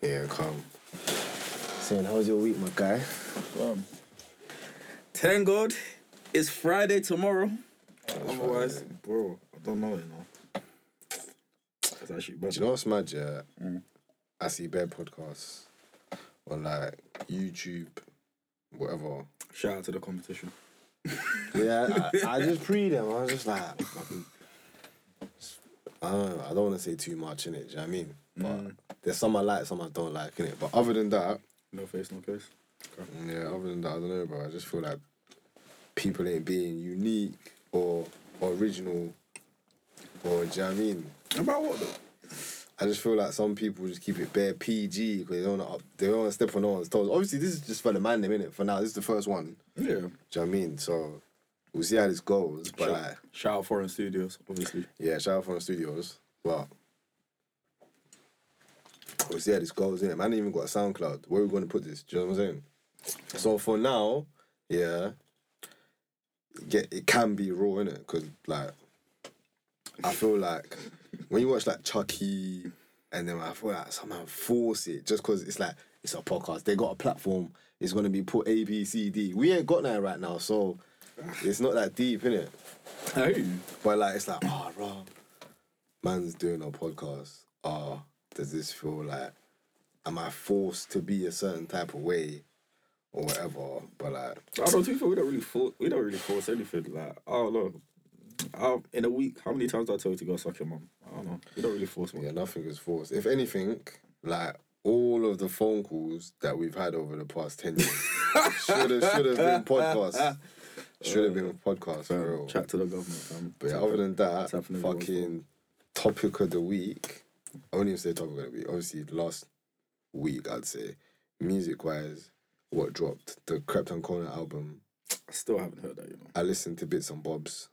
Yeah, calm. Saying, how's your week, my guy? Um, thank God it's Friday tomorrow. Otherwise, bro, I don't know, you know. That's actually Do you know what's mad, yeah? I see bare podcasts or like YouTube, whatever. Shout out to the competition. Yeah, I, I just pre them. I was just like, I don't know. I don't want to say too much in it. Do you know what I mean? But mm. there's some I like, some I don't like in it. But other than that, No face, no case. yeah, other than that, I don't know, bro. I just feel like people ain't being unique or original, or do you know what I mean? About what though? I just feel like some people just keep it bare PG because they don't wanna up, they don't want to step on no one's toes. Obviously, this is just for the man, them innit? For now, this is the first one. Yeah. Do you know what I mean? So we'll see how this goes. But Shout, like, shout out foreign studios, obviously. yeah, shout out the studios. But see how this goes. Innit? Man, ain't even got a SoundCloud. Where are we going to put this? Do you know what I'm saying? So for now, yeah, get it can be raw in it because like I feel like when you watch like Chucky and then I feel like somehow force it just because it's like it's a podcast. They got a platform. It's gonna be put A B C D. We ain't got that right now, so it's not that deep in it. Hey. But like it's like, ah, oh, bro, man's doing a podcast. Oh, does this feel like, am I forced to be a certain type of way, or whatever? But like, I don't think we don't really force we don't really force anything. Like I don't know. I, in a week, how many times do I tell you to go suck your mum? I don't know. We don't really force one. yeah, nothing is forced. If anything, like all of the phone calls that we've had over the past ten years should have should have been podcasts. Should have uh, been podcasts for real. Chat to the government, fam. But yeah, other than that, fucking topic of the week. I won't even say of the week. Obviously, last week I'd say, music wise, what dropped the Krept and Konan album. I still haven't heard that, you know. I listened to bits and bobs.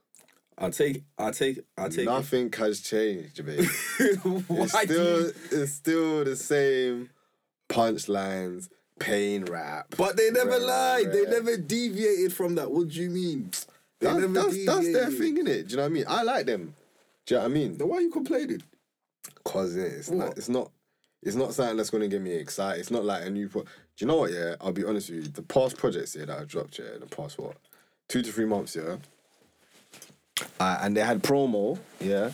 I take I take I take Nothing has changed, babe. It's still you- it's still the same punchlines, pain rap. But they never lied. They never deviated from that. What do you mean? They That's, that's, that's their thing, innit? Do you know what I mean? I like them. Do you know what I mean? Then why are you complaining? Cause it's What? not, it's not it's not something that's gonna get me excited. It's not like a new pro. Do you know what? Yeah, I'll be honest with you. The past projects here that I dropped yeah, in the past what two to three months yeah, uh, and they had promo yeah.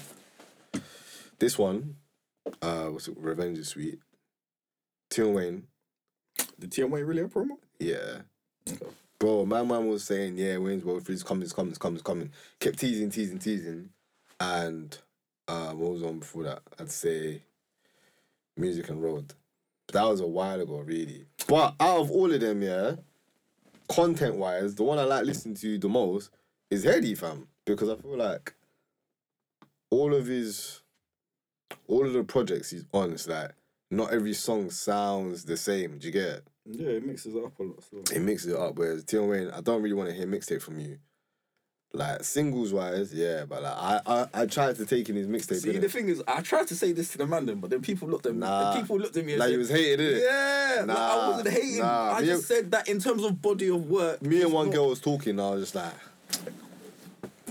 This one, uh, was it Revenge is Sweet. Tion Wayne, Did TMA really a promo? yeah. Okay. Bro, my man was saying, yeah, Wayne's World Freeze coming, it's coming, it's coming, it's coming. Kept teasing, teasing, teasing. And uh, what was on before that? I'd say Music and Road. But that was a while ago, really. But out of all of them, yeah, content wise, the one I like listening to the most is Headie, fam. Because I feel like all of his, all of the projects he's on, it's like not every song sounds the same. Do you get it? Yeah, it mixes it up a lot. So. it mixes it up. Whereas Tion Wayne, I don't really want to hear mixtape from you. Like singles wise, yeah, but like I I, I tried to take in his mixtape. See, the thing is, I tried to say this to the man, then, but then people looked at me. Nah. people looked at me and like said, you was hated, innit? Yeah, like, I Nah, wasn't hating. nah, I me just said that in terms of body of work. Me and one not- girl was talking, and I was just like,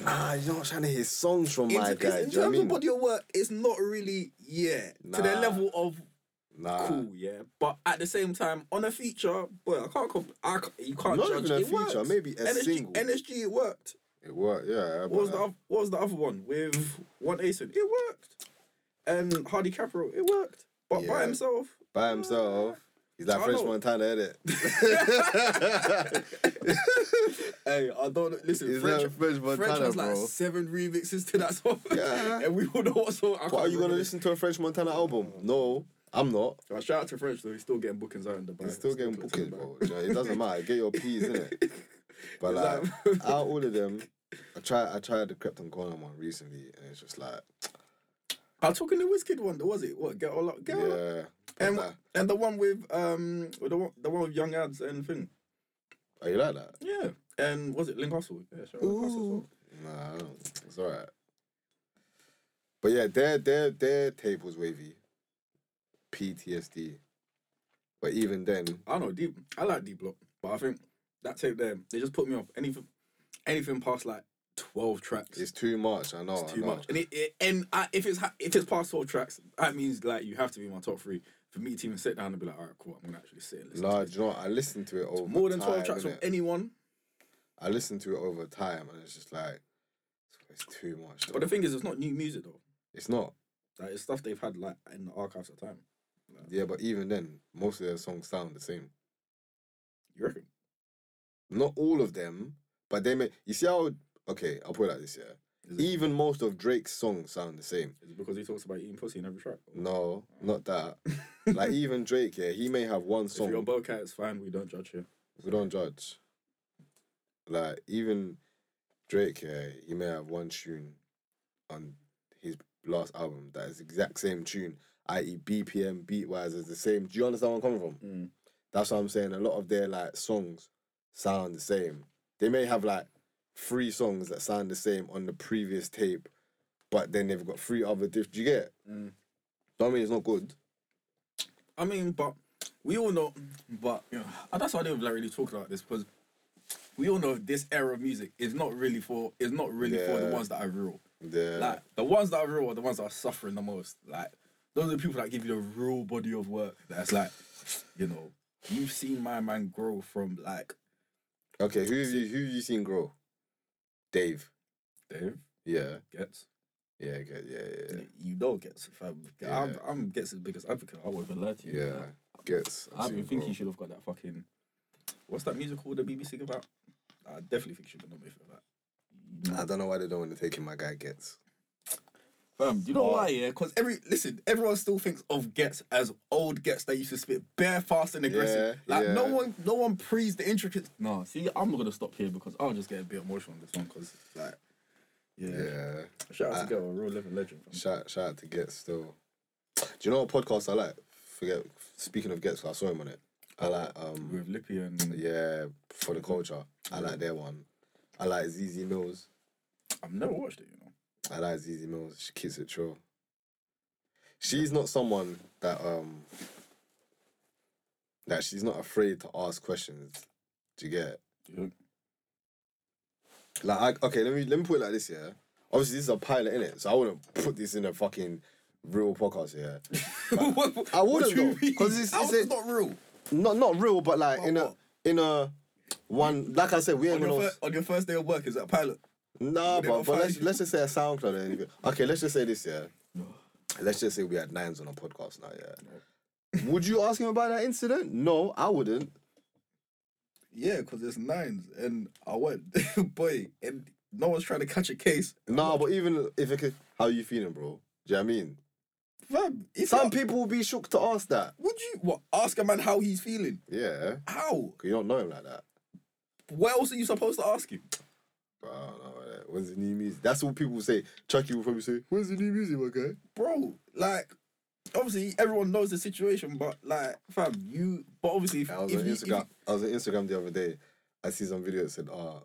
Nah, you're not trying to hear songs from In, my in terms do you know what I of mean? body of work, it's not really yeah to the level of Nah. cool, yeah. But at the same time, on a feature, boy, I can't. Comp- I can't you can't Not judge. even a it feature, worked. maybe a NSG, single. NSG, it worked. It worked, yeah. What was the oth- What was the other one with one Asen? It worked. And Hardy Caprio, it worked. But Yeah. by himself, by himself? He's like I French know. Montana, innit? hey, I don't listen. He's French, like French French Montana, has like bro. seven remixes to that song. Yeah. and we all know what song. I What are you gonna listen to a French Montana album? No, I'm not. Uh, shout out to French though. He's still getting bookings out in the bag. He's still getting bookings, bro. bag. You know, it doesn't matter. Get your in it. But like, out of all of them, I tried. I tried the Krept and Konan one recently, and it's just like, I'm talking the Wizkid one. Was it what? Get all up. Get all up. yeah. And, and the one with um the one the one with Young Adz and thing. are you like that? Yeah. And was it Link Hustle? Yeah, shout out Link Hustle as well. Nah, I don't- it's alright. But yeah, their their their tape was wavy. PTSD. But even then, I don't know deep. I like D Block, but I think that tape there they just put me off. Anything, anything past like twelve tracks. It's too much. I know. It's too I know. much. And it, it and I, if it's ha- if it's past twelve tracks, that means like you have to be my top three. For me to even sit down and be like, all right, cool, I'm gonna actually sit and listen. Nah, to you know? I listened to it over more than twelve time, tracks from anyone. I listened to it over time, and it's just like it's too much. But the thing is, it's not new music though. it's not. Like it's stuff they've had like in the archives of time. Yeah, but even then, most of their songs sound the same. You reckon? Not all of them, but they may. You see how? Okay, I'll put it like this. Yeah, even most of Drake's songs sound the same. is it because he talks about eating pussy in every track? No, not that. like even Drake, yeah, he may have one song. If you're bowcat, it's fine. We don't judge here. We don't judge. Like even Drake, yeah, he may have one tune on his last album that is the exact same tune, i.e. BPM, beat wise, is the same. Do you understand where I'm coming from? Mm. That's what I'm saying. A lot of their like songs sound the same. They may have like three songs that sound the same on the previous tape, but then they've got three other diff. Do you get? it? Mm. So I mean, it's not good. I mean, but we all know, but you know, that's why I didn't like really talk about this because we all know this era of music is not really for is not really for the ones that are real. Yeah. Like the ones that are real are the ones that are suffering the most. Like those are the people that give you the real body of work. That's like, you know, you've seen my man grow from like okay, who have you who have you seen grow? Dave. Dave Yeah. Ghetts. Yeah. Okay. Yeah. Yeah. You know Ghetts. If I'm, Yeah. I'm, I'm Ghetts his biggest advocate. I won't even lie to you. Yeah. Ghetts. I've I think Grow. he should have got that fucking. What's that music called? The BBC about? I definitely think he should have nominated for that. I don't know why they don't want to take him. My guy Ghetts. Fam, do you know why? Yeah, because every listen, everyone still thinks of Ghetts as old Ghetts that used to spit bare fast and aggressive. Yeah, like no one, no one prees the intricate. No, see, I'm not gonna stop here because I'll just get a bit emotional on this one because like, yeah, Yeah. shout out to Get a real living legend. Fam. Shout shout out to Get still. Do you know what podcast I like? Forget. Speaking of Ghetts, I saw him on it. I like um with Lippy and yeah for the culture. I like their one. I like Zeze Millz. I've never watched it. You know, I like Zeze Millz. She keeps it true. She's not someone that um that she's not afraid to ask questions. Do you get? You- Like I, okay, let me let me put it like this, yeah. Obviously this is a pilot in it, so I wouldn't put this in a fucking real podcast, yeah. What- what- I wouldn't because you though, mean? 'cause it's- it's is a- it not real. Not not real, but like But in a in a one like I said, we On your, fir- on your first day of work, is that a pilot? Nah, Would but, but let's let's just say a SoundCloud or anything. Okay, let's just say this, yeah. Let's just say we had nines on a podcast now, yeah. Would you ask him about that incident? No, I wouldn't. Yeah, because it's nines, and I went, boy, and no one's trying to catch a case. Nah, but even if it could, how you feeling, bro? Do you know what I mean? Fam, if Some you- people will be shook to ask that. Would you what ask a man how he's feeling? Yeah, How? 'cause you don't know him like that. What else are you supposed to ask him? Bro, I don't know. When's the new music? That's what people say. Chucky will probably say, "When's the new music, my guy?" Bro, like obviously everyone knows the situation, but like fam, you but obviously if, I was if on you, Instagram. you- I was on Instagram the other day. I see some video that said, "Ah,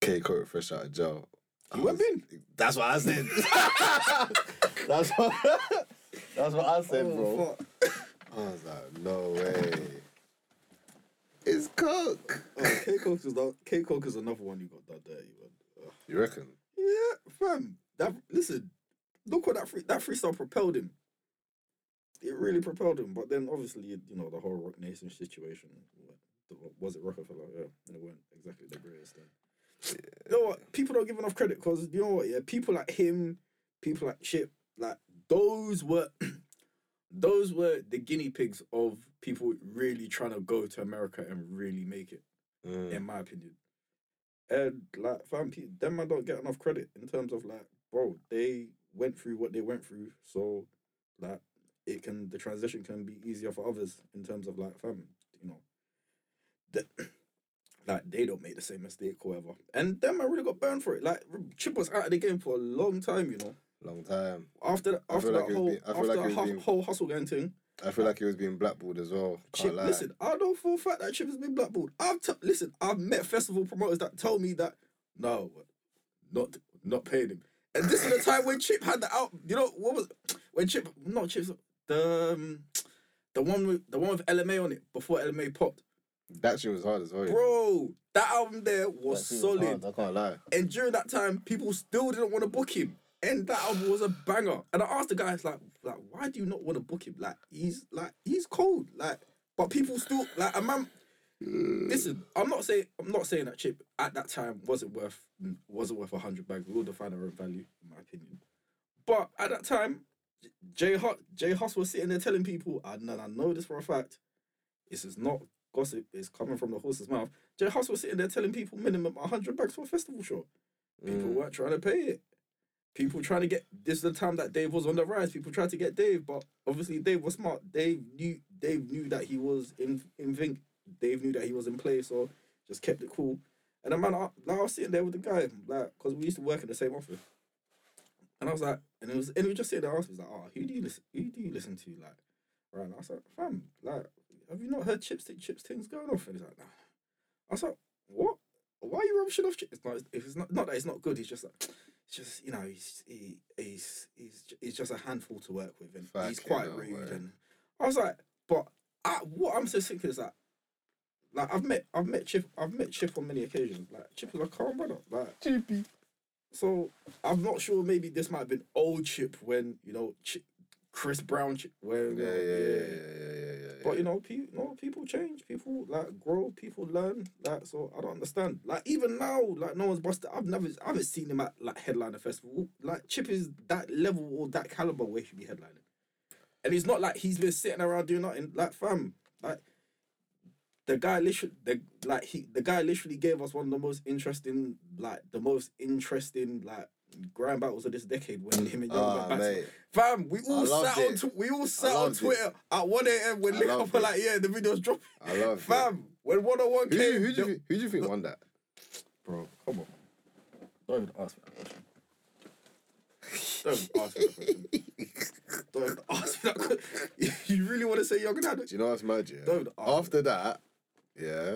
K Koke fresh out of jail." You went in? That's what I said. that's what. That's what I said, bro. Oh, fuck. I was like, no way. It's coke. Oh, K Koke is K Koke is another one you got that dirty. You reckon? Yeah, fam. That listen, look what that free, that freestyle propelled him. It really propelled him, but then obviously you know the whole Roc Nation situation. Was it Roc-A-Fella? Yeah, and it weren't exactly the greatest thing. You know what? People don't give enough credit because you know what? Yeah, people like him, people like Chip, like those were those were the guinea pigs of people really trying to go to America and really make it Mm. in my opinion. And like, fam, them man don't get enough credit in terms of like, bro, they went through what they went through, so like, it can the transition can be easier for others in terms of like, fam, you know, the, like they don't make the same mistake, or whatever. And them man really got burned for it. Like Chip was out of the game for a long time, you know. Long time. After the, after that like whole after like the it was hu- being- whole hustle gang thing, I feel like he was being blackballed as well. Chip, listen, I know for a fact that Chip has been blackballed. I've t- listen, I've met festival promoters that told me that no, not not paying him. And this is the time when Chip had the out. You know what was when Chip not Chip the um, the one with the one with LMA on it before LMA popped. That shit was hard as well. Bro, that album there was solid. hard, I can't lie. And during that time, people still didn't want to book him. And that album was a banger. And I asked the guys, like, like, why do you not want to book him? Like, he's like, he's cold. Like, but people still like a man. Listen, I'm not saying I'm not saying that Chip at that time wasn't worth wasn't worth hundred bags. We all define our own value, in my opinion. But at that time, J Hus J Hus was sitting there telling people, and I know this for a fact. This is not gossip. It's coming from the horse's mouth. J Hus was sitting there telling people minimum hundred bags for a festival show. People Mm. weren't trying to pay it. People trying to get this is the time that Dave was on the rise. People tried to get Dave, but obviously Dave was smart. Dave knew Dave knew that he was in in Vink. Dave knew that he was in play, so just kept it cool. And the man, I, like, I was sitting there with the guy, like, because we used to work in the same office. And I was like, and it was, and he was just sitting there asking, he's like, oh, who do you listen, who do you listen to, like, right? And I was like, fam, like, have you not heard Chipstick Chips things going off? And he's like, nah. I was like, what? Why are you rubbishing off Chip? It's not, if it's not, not that it's not good. He's just like, just, you know, he's, he, he's, he's, he's just a handful to work with, and he's quite hell, rude. man. And I was like, but I, what I'm so thinking is that, like, I've met, I've met Chip, I've met Chip on many occasions. Like, Chip is a calm brother. Like, Chippy. so I'm not sure. Maybe this might have been old Chip when you know Chip, Chris Brown. Chip, when yeah, yeah, yeah, yeah, yeah, yeah. But you know, people, know, people change. People like grow. People learn. Like so, I don't understand. Like even now, like no one's busted. I've never, I haven't seen him at like headliner festival. Like Chip is that level or that caliber where he should be headlining. And it's not like he's been sitting around doing nothing. Like fam, like the guy literally, the like he, the guy literally gave us one of the most interesting, like the most interesting, like grand battles of this decade when him and Young ah, went back. to- mate. Fam, we all sat on it. tw- we all sat on loved it. Twitter at one a.m. when Lick up like, yeah, the video's dropping. I love it. Fam, when one on one Who, do you- came, who, do you, think- who do you think won that? bro, come on, don't even ask me that question. Don't ask me that question. Don't ask me that question. You really want to say Young and Do Haddock? you know what's mad, yeah? Don't ask After that, yeah,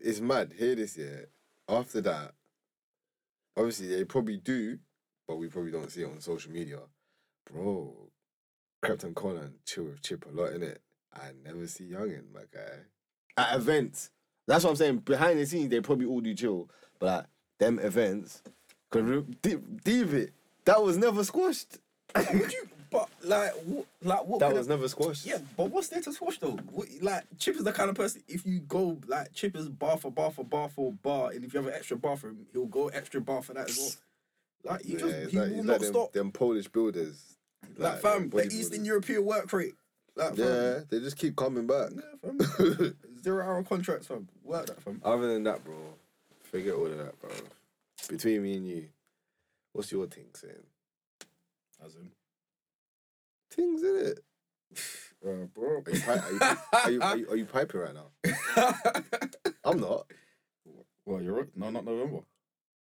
it's mad. Hear this, yeah. After that, obviously they probably do, but we probably don't see it on social media. Bro, Krept and Konan chill with Chip a lot in it. I never see Yungen, my guy. At events, that's what I'm saying. Behind the scenes, they probably all do chill, but them events, cause David, that was never squashed. But like, what, like what? That was never squashed. Yeah, but what's there to squash though? What, like Chip is the kind of person if you go like Chip is bar for bar for bar for bar, and if you have an extra bar for him, he'll go extra bar for that as well. Like you Yeah, just he like, will not like stop. them Polish builders. like fam, the. Eastern European work rate. Like fam, Yeah, they just keep coming back. yeah. Zero hour contracts, fam. Work that, fam. Other than that, bro, forget all of that, bro. Between me and you, what's your thing saying? As in, Things in it. uh, bro. Are you, pi- are, you, are, you, are, you, are you piping right now? I'm not. well, you're right. No, not November.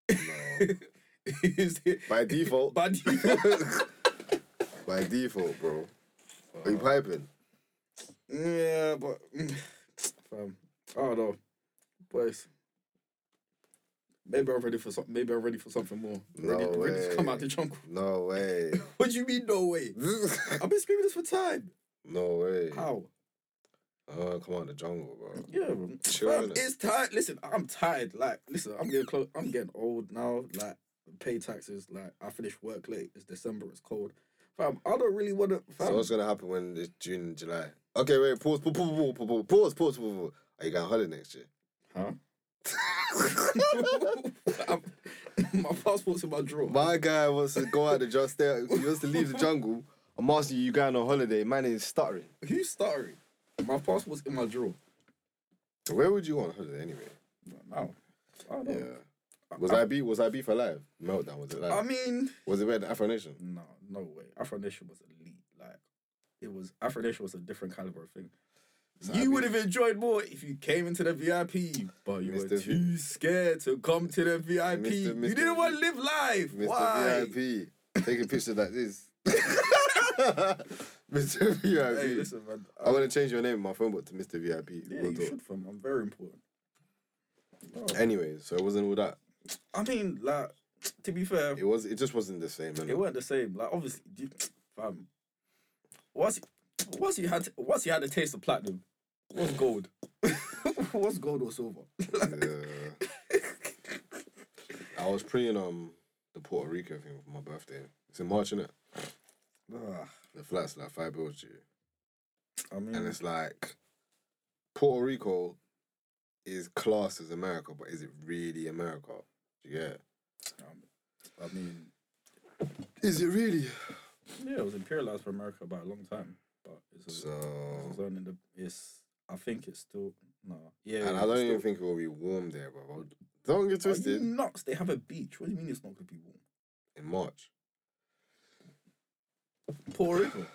No. Is it- By default. By default. By default, bro. Are you piping? Yeah, but fam, I don't know, boys. Maybe I'm ready for something. Maybe I'm ready for something more. Ready, no way. Ready to come out the jungle. No way. what do you mean, no way? I've been screaming this for time. No way. How? Oh, come on, the jungle, bro. Yeah, bro. It's tired. Listen, I'm tired. Like, listen, I'm getting close. I'm getting old now. Like, pay taxes. Like, I finish work late. It's December. It's cold. Fam, I don't really want to. So what's gonna happen when it's June, July? Okay, wait. Pause. Pause. Pause. Pause. Pause. pause, pause, pause. Are you going holiday next year? Huh? I'm- my passport's in my drawer. My guy wants to go out the just stay. He wants to leave the jungle. I'm asking you, you going on holiday? Man is stuttering. Who's stuttering? My passport's in my drawer. Where would you go on holiday anyway? Now, I don't know. Yeah. Was I B? Was I B for live? Meltdown was it live? I mean, was it better than Afro Nation? no, no way. Afro Nation was elite. Like, it was Afro Nation was a different caliber of thing. You would have enjoyed more if you came into the VIP, but you were Mr. V- too scared to come to the VIP. Mr. You didn't want to live life. Mr. Why? VIP taking pictures like this. Mr. VIP. Hey, listen, man. I want to change your name in my phone book to Mr. VIP. yeah, you talk. should, fam. I'm very important. Oh. Anyways, so it wasn't all that. I mean, like, to be fair, It was. It just wasn't the same. innit? it weren't the same. Like, obviously, fam. Once, once you had, once you had a taste of platinum, What's gold? What's gold or silver? Yeah. I was praying um the Puerto Rico thing for my birthday. It's in March, innit? Ah, The flight's like five bills to you. I mean, And it's like Puerto Rico is classed as America, but is it really America? Do you get it? um, I mean, Is it really? yeah, it was imperialized for America by a long time, but it's, a, So it's only the it's. I think it's still no. Yeah, and I don't even think it will be warm there, bro. Don't get Are you twisted. nuts? They have a beach. What do you mean it's not gonna be warm? In March. Poor Rico.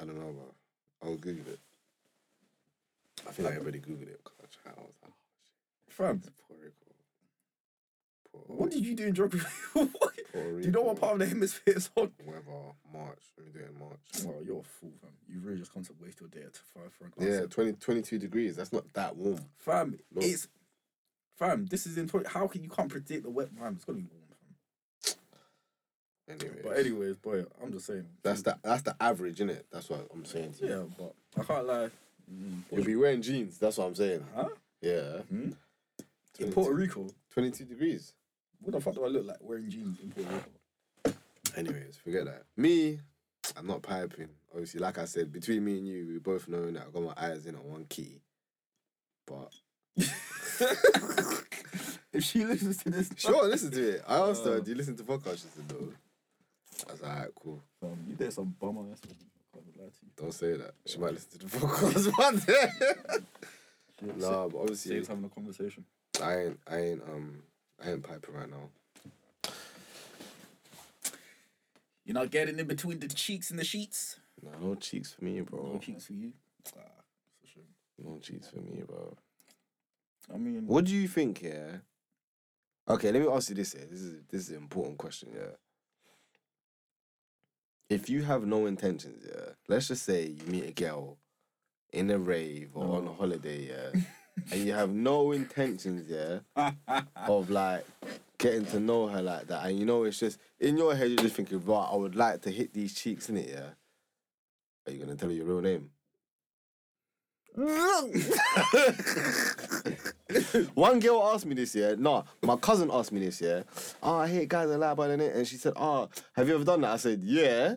I don't know, bro. I'll Google it. I feel like everybody Googled it because I was like, Fam, oh, Puerto Rico. Puerto, what did you do in geography? Do you know what part of the hemisphere it's on? Weather, March. Let me do it in March. Well, you're a fool, fam. You really just come to waste your day at five for an Yeah, answer. 20, 22 degrees. That's not that warm. Fam, it's fam. This is in. 20 How can you can't predict the wet? Fam, it's gonna be warm, fam. Anyway, But anyways, boy, I'm just saying. that's the that's the average, innit? That's what I'm saying to you. Yeah, but I can't lie. Mm, You'll be wearing jeans. That's what I'm saying. Huh? Yeah. Hmm? In Puerto Rico, 22 degrees. what the fuck do I look like wearing jeans in Puerto Rico? Anyways, forget that. Me, I'm not piping. Obviously, like I said, between me and you, we both know that I got my eyes in on one key. But if she listens to this, sure, listen to it. I asked her, Uh. "Do you listen to podcasts?" She said, "No." I was like, "Alright, cool. um, you did some bum ass. one. I can't lie to you. Don't say that. She might listen to the podcast one day." Yeah, nah, but obviously, Saves having a conversation. I ain't, I ain't, um, I ain't piping right now. You're not getting in between the cheeks and the sheets. Nah, no cheeks for me, bro. No cheeks for you. Ah, it's a shame. No cheeks for me, bro. I mean, What do you think, yeah? Okay, let me ask you this here. This is this is an important question, yeah. If you have no intentions, yeah, let's just say you meet a girl in a rave or on a Oh. holiday, yeah, and you have no intentions, yeah, of like getting to know her like that, and you know it's just in your head you're just thinking, right, I would like to hit these cheeks in it, yeah. Are you gonna tell her your real name? One girl asked me this, year. No, my cousin asked me this, year. Oh, I hate guys that lie about it, and she said, "Oh, have you ever done that?" I said, "Yeah."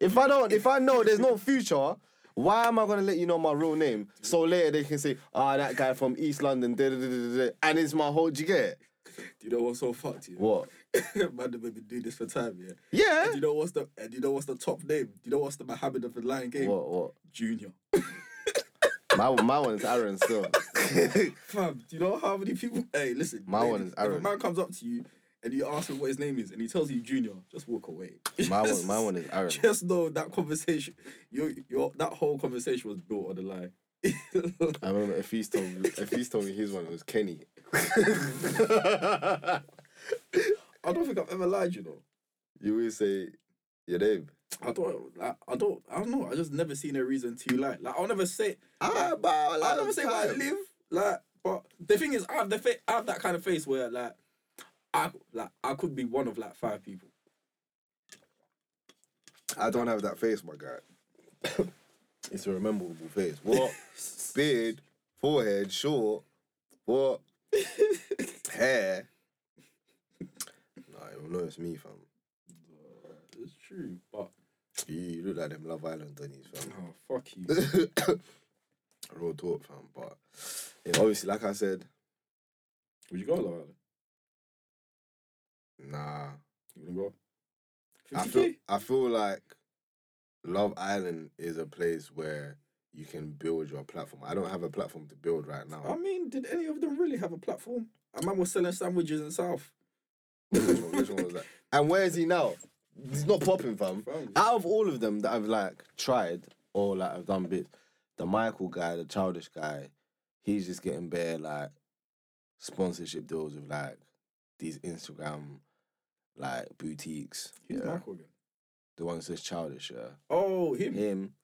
If I don't, if I know there's no future, why am I gonna let you know my real name? So later they can say, "Ah, that guy from East London," da, da, da, and it's my whole. Do you get it? Do you know what's so fucked? Yeah? What? Man, they've been doing this for time, yeah. Yeah. And do you know what's the? And do you know what's the top name? Do you know what's the Muhammad of the Lion Game? What? What? Junior. My my one is Aaron still. Fam, do you know how many people? Hey, listen. My ladies, one is If a Aaron. man comes up to you and you ask him what his name is and he tells you Junior, just walk away. my one, my one is Aaron. Just know that conversation, your your that whole conversation was built on a lie. I remember if he's told me, if he's told me his one was Kenny. I don't think I've ever lied, you know. You always say your name. I don't, like, I don't, I don't know. I just never seen a reason to lie. Like I'll never say, Ah, but I'll never say where I live. Like, but the thing is, I have the fa- I have that kind of face where like, I like I could be one of like five people. I don't have that face, my guy. it's a rememberable face. What? Beard, forehead, short. What? Hair. Nah, you'll know it's me, fam. It's true, but You, you look like them Love Island Dunnies, fam. oh fuck you. Real talk, fam. But yeah, obviously, like I said, Would you go Love Island? nah. You wouldn't go? 50K? feel I feel like Love Island is a place where you can build your platform. I don't have a platform to build right now. I mean, did any of them really have a platform? A man was selling sandwiches in South. which, one, which one was that? And where is he now? He's not popping, fam. Fam. Out of all of them that I've like tried or like I've done bits, the Michael guy, the childish guy, he's just getting bare like sponsorship deals with like these Instagram like boutiques. Who's yeah. Michael again? The one that says childish, yeah. Oh, him. Him.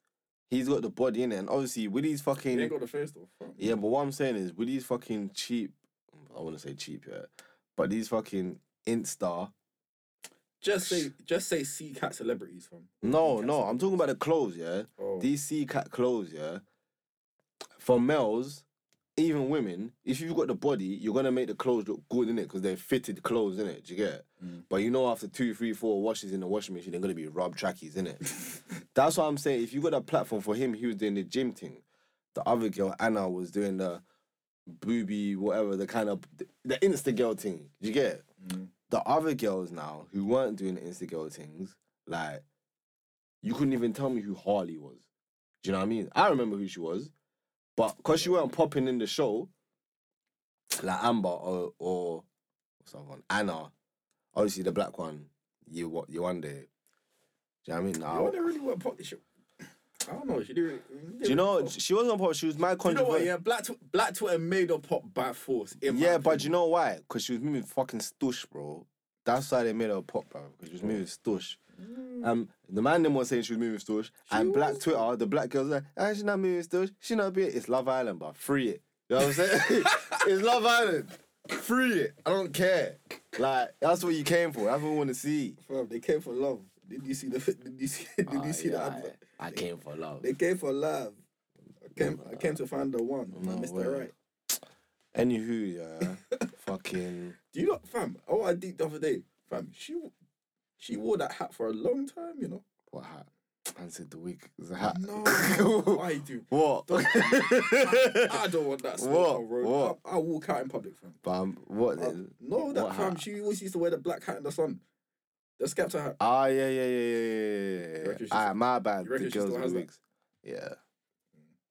He's got the body in it. And obviously with these He fucking ain't got the face though. Yeah, but what I'm saying is with these fucking cheap I wanna say cheap, yeah. But these fucking Insta Just say, just say, C cat celebrities from. No, no, I'm talking about the clothes, yeah. Oh, These C cat clothes, yeah. for males, even women, if you've got the body, you're gonna make the clothes look good in it because they're fitted clothes in it. Do you get? it? Mm. But you know, after two, three, four washes in the washing machine, they're gonna be rub trackies in it. That's what I'm saying. If you got a platform for him, he was doing the gym thing. The other girl, Anna, was doing the booby, whatever, the kind of the Insta girl thing. Do you get? it? Mm. The other girls now who weren't doing the Insta girl things, like you couldn't even tell me who Harley was. Do you know what I mean? I remember who she was, but because she weren't popping in the show, like Amber or or what's that one? Anna, obviously the black one, you what you one day. Do you know what I mean? You Now, know, they really were pop this shit. I don't know. She didn't. do you know she wasn't pop? She was mad You know what? controversial. Yeah, Black Tw- Black Twitter made her pop by force. in my Yeah, but opinion. you know why? Because she was moving fucking stush, bro. That's why they made her pop, bro. Because she was moving stush. Um, the man them was saying she was moving stush, and Black. Twitter, the black girls like, ah, she's not moving stush. She not be. it. It's Love Island, but free it. You know what I'm saying? it's Love Island. Free it. I don't care. Like that's what you came for. That's what we want to see. Fam, they came for love. Did you see the? Did you see? Did Ah, you see yeah, the advert? I, I came for love. They came for love. I came. I came to find the one. No I missed way. right. Anywho, yeah, fucking. Do you know, fam? Oh, I did the other day, fam. She, she wore that hat for a long time. You know. What hat? Answered the week. It's a hat. No, why do? What? I don't want that. What? road. What? I, I walk out in public, fam. Bam. What? Uh, no, that What fam. hat? She always used to wear the black hat in the sun. The Skepta hat. Ah, yeah, yeah, yeah, yeah, yeah, yeah. Ah, still- my bad. The she girls still with has the that? wigs. Yeah.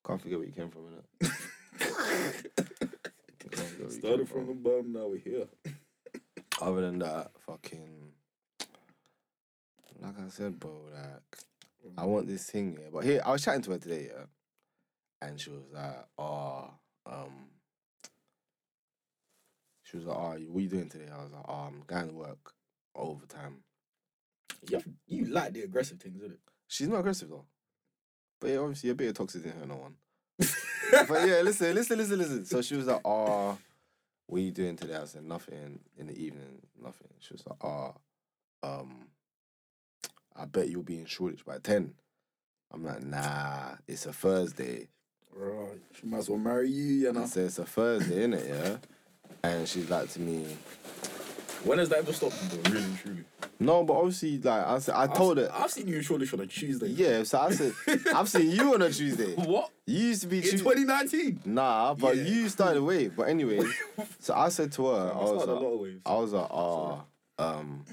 Can't forget where you came from, innit? Can't forget where you Started from the bottom. Now we're here. Other than that, fucking. Like I said, bro, like, I want this thing, yeah. But here, I was chatting to her today, yeah. And she was like, oh, um. She was like, oh, what are you doing today? I was like, oh, I'm going to work overtime. You, you like the aggressive things, isn't it? She's not aggressive though. But yeah, obviously a bit of toxic in her, no one. but yeah, listen, listen, listen, listen. So she was like, "Oh, what are you doing today?" I said, "Nothing." In the evening, nothing. She was like, "Oh, um, I bet you'll be in Shoreditch by 10. I'm like, "Nah, it's a Thursday." Right. She might as well marry you, you I know. said, "It's a Thursday, innit? Yeah." And she's like to me, When has that ever stopped you, though? Really, truly. "No, but obviously, like I said, I told I've, her." I've seen you in Shoreditch on a Tuesday. Yeah, so I said, I've seen you on a Tuesday. What? You used to be In Tuesday. 2019? Nah, but Yeah. you started wave. But anyway, so I said to her, I I was like, lot of waves. I was like, oh, um,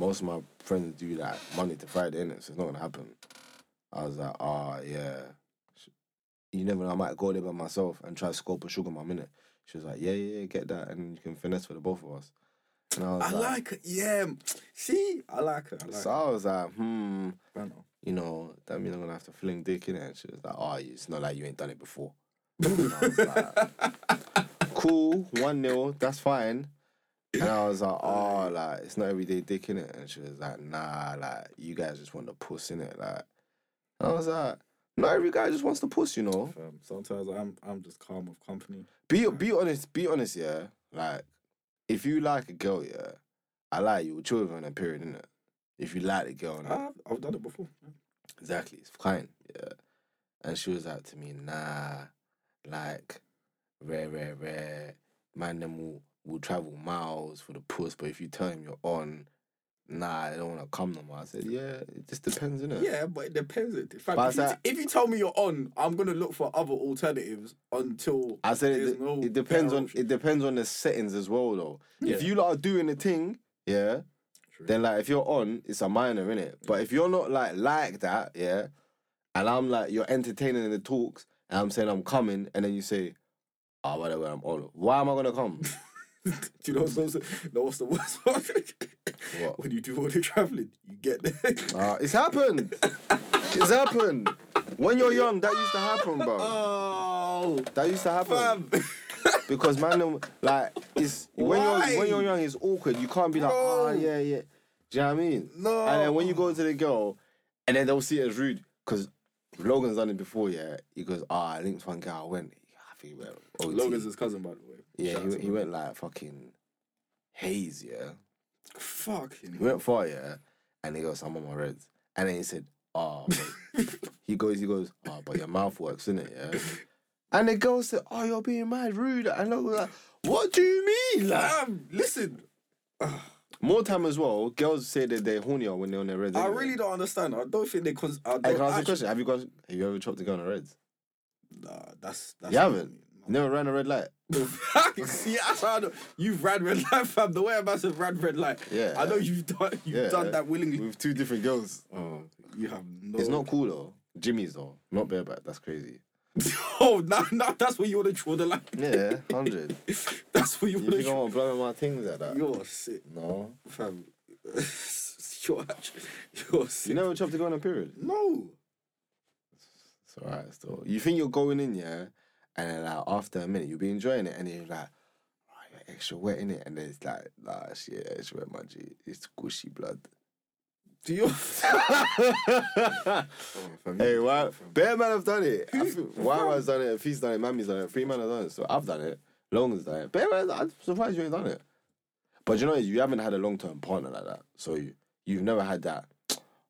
most of my friends do that Monday to Friday, innit? So it's not gonna happen. I was like, oh yeah. You never know, I might go there by myself and try to scope a sugar mum, innit? She was like, yeah, yeah, yeah, get that, and you can finesse for the both of us. And I was I like, like her. Yeah. See? I like her. I like so I was like, hmm, know. you know, that means I'm gonna have to fling dick in it. And she was like, oh, it's not like you ain't done it before. And I was like, cool, 1 0, that's fine. And I was like, oh, like, it's not everyday dick in it. And she was like, nah, like, you guys just want the puss in it. Like, and I was like, not every guy just wants the puss, you know. Fam, sometimes I'm I'm just calm with company. Be be honest, be honest, yeah. Like, if you like a girl, yeah, I like you, chill with her in a period, innit? If you like the girl, innit? I've, I've done it before. Exactly, it's fine. Yeah. And she was like to me, nah, like, rare, rare, rare. Man, them will, will travel miles for the puss, but if you tell him you're on, nah, I don't want to come no more. I said, yeah, it just depends, innit? Yeah, but it depends. Fam, But if, you, I- if you tell me you're on, I'm gonna look for other alternatives until I said it, no it depends on option. it depends on the settings as well though. If you lot are doing the thing, yeah, True. then like if you're on, it's a minor, innit? But if you're not like like that, yeah, and I'm like you're entertaining in the talks, and I'm saying I'm coming, and then you say, oh whatever, I'm on. Why am I gonna come? Do you know what's, also, know what's the worst part? What? When you do all the traveling, you get there. Uh, it's happened. it's happened. When you're young, that used to happen, bro. oh, That used to happen. fam. Because man, like it's when you're when you're young, it's awkward. You can't be like, oh Bro. yeah, yeah. Do you know what I mean? No. And then when you go to the girl, and then they'll see it as rude because Logan's done it before. Yeah, he goes, ah, I linked one girl. I went. I think he went. OT. Logan's his cousin, by the way. Yeah, he, went- he went like fucking haze. Yeah, Fucking. he went far. Yeah, and he goes, I'm on my reds. And then he said, oh, he goes, he goes, oh, but your mouth works, innit? Yeah. And the girl said, "Oh, you're being mad rude." And I was like, "What do you mean?" Like, Um, listen, more time as well. Girls say that they're hornier when they're on their reds. I anyway. really don't understand. I don't think they. Cons- I Hey, don't can I ask you a question? Have you gone? Have you ever chopped a girl on the reds? Nah, that's that's. You haven't. You never ran a red light. See, that's how I know. You've ran red light, fam. The way a massive ran red light. Yeah. I know you've done. You've Yeah, done that willingly. with two different girls. Oh, you have no. It's not cool though. Jimmy's though, not bareback. That's crazy. oh, now, now that's where you want to draw the line. Yeah, hundred. that's where you you want to draw. want blowing my things like that? You're sick, No. fam. you're actually, you're sick. You never chopped a girl on a period. no. It's alright still. You think you're going in, yeah, and then like after a minute you'll be enjoying it, and then you're like, oh, you're extra wet in it, and then it's like, nah, shit, extra wet, my G. It's gushy blood. Do you? Hey, why? Bear man have done it. I Who- think Why has done it? Feast done it. Mammy's done it. Three man have done it. So I've done it. Long has done it. Bear man, I'm surprised you ain't done it. But you know, you haven't had a long term partner like that. So you, you've never had that.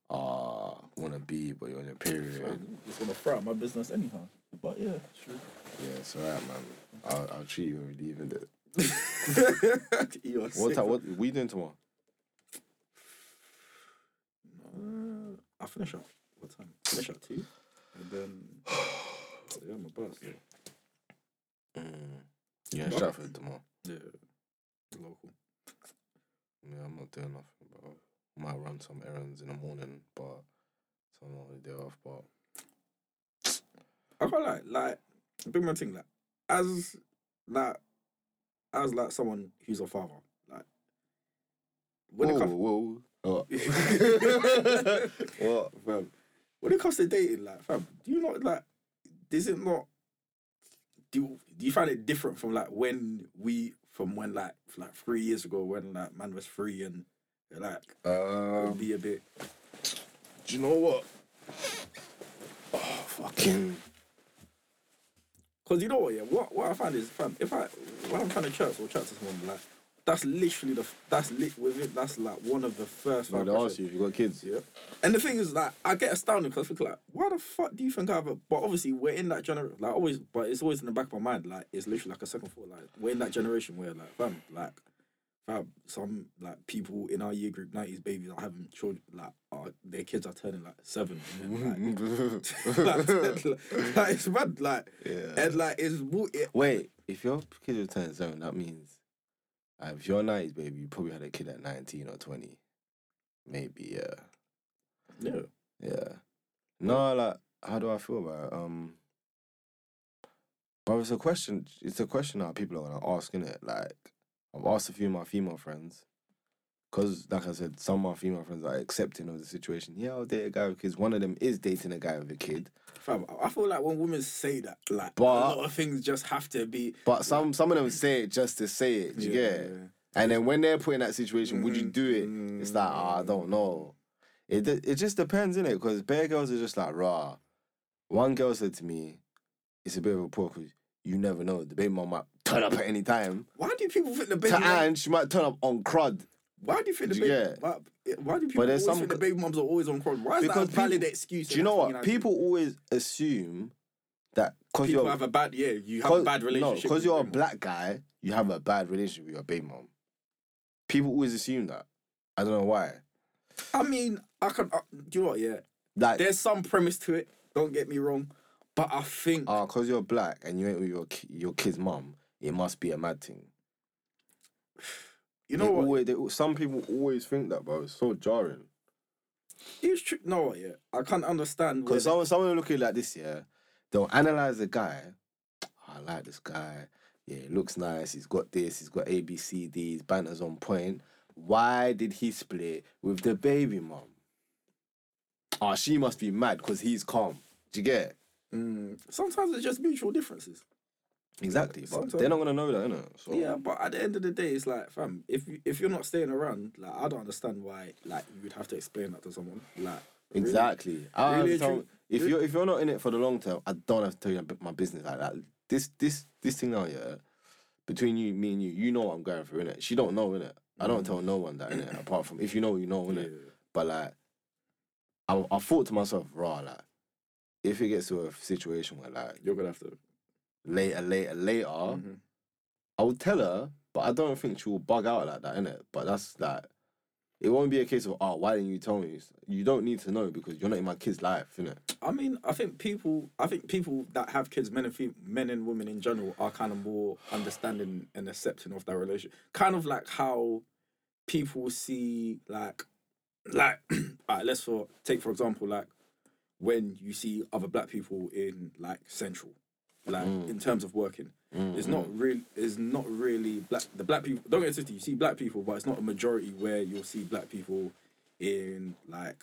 Ah, wanna be, but you're on your period. Want to throw out my business anyhow. But yeah, true. Yeah, it's alright, man. I'll, I'll treat you when we leave in it. What time? What we doing tomorrow? Uh, I finish at what time? Finish at two, and then yeah, my bus. Yeah, Mm. Yeah, in Stratford tomorrow. yeah, local. Yeah, I'm not doing nothing, bro. Might run some errands in the morning, but so I'm not the day off. But I quite like like big man thing like as like as like someone who's a father like when it whoa, comes whoa, Oh. what? fam, when it comes to dating like fam do you not like is it not do you, do you find it different from like when we from when like like three years ago when like man was free and like it Um, be a bit do you know what? Oh, fucking. Because you know what, yeah, what what I find is, fam, if I when I'm trying to church or chat to someone, like that's literally the that's lit with it. That's like one of the first. I'm gonna ask you if you got kids. Yeah. And the thing is, like, I get astounded because I think, like, why the fuck do you think I have a. But obviously, we're in that generation, like, always, but it's always in the back of my mind, like, it's literally like a second thought. Like, we're in that generation where, like, fam, like, fam, some, like, people in our year group, 90s babies, are having children, like, are, their kids are turning, like, seven. And then, like, like, like, it's mad, like, yeah. and, like, it's. It, Wait, if your kid was turning seven, that means uh, if you're 90s baby, you probably had a kid at 19 or 20. Maybe, yeah. yeah. Yeah. No, like, how do I feel about it? Um, but it's a question. It's a question that people are gonna ask, innit? Like, I've asked a few of my female friends, cause like I said, some of my female friends are accepting of the situation. Yeah, I'll date a guy with kids. One of them is dating a guy with a kid, Fam, I feel like when women say that, like, But- a lot of things just have to be. but some some of them say it just to say it. Do you get it? And then when they're put in that situation, would you Mhm. do it? It's like, ah, I don't know. It it just depends, innit? Because bare girls are just like, raw. One girl said to me, it's a bit of a poor because you never know. The baby mom might turn up at any time. Why do people think the baby? To and she might turn up on crud. Why do you think the baby? you it? Why, why do people there's always some think the baby mums are always on crud? Why is Because that a valid people- excuse? Do you know what? People always assume that because you're have a bad yeah, you have a bad relationship. No, because you're a black guy, you have a bad relationship with your baby mom. People always assume that. I don't know why. I mean, I can. Uh, do you know what? Yeah, Like, there's some premise to it. Don't get me wrong, but I think ah, because you're black and you ain't with your your kid's mom, it must be a mad thing. you know They what? always- they- some people always think that, bro. It's so jarring. It's true. No, yeah, I can't understand. Because someone, someone look at it like this, yeah, they'll analyze the guy. "Oh, I like this guy. Yeah, he looks nice. He's got this. He's got A, B, C, D. His banter's on point. Why did he split with the baby mom? Ah, she must be mad because he's calm. Do you get it? Mm, sometimes it's just mutual differences. Exactly. But Sometimes- they're not gonna know that, innit? So Yeah, but at the end of the day, it's like, fam, if you, if you're not staying around, like, I don't understand why, like, you would have to explain that to someone, like. really. Exactly. I Really, true- if you're if you're not in it for the long term, I don't have to tell you my business like that. This this this thing now, yeah, between you, me and you, you know what I'm going through, innit? She don't know, innit? I don't tell no one that, innit? Apart from if you know, you know, innit? Mm. Yeah. But like, I I thought to myself, raw, like, if it gets to a situation where like You're gonna have to. Later, later, later, Mhm. I would tell her, but I don't think she will bug out like that, innit? But that's like, it won't be a case of, oh, why didn't you tell me? You don't need to know because you're not in my kid's life, innit? I mean, I think people, I think people that have kids, men and fem- men and women in general, are kind of more understanding and accepting of that relationship. Kind of like how people see, like, like, alright, let's for take for example, like when you see other black people in like Central, like mm. in terms of working, mm, it's not mm. really, it's not really black. The black people don't get twisted. You see black people, but it's not a majority where you'll see black people in like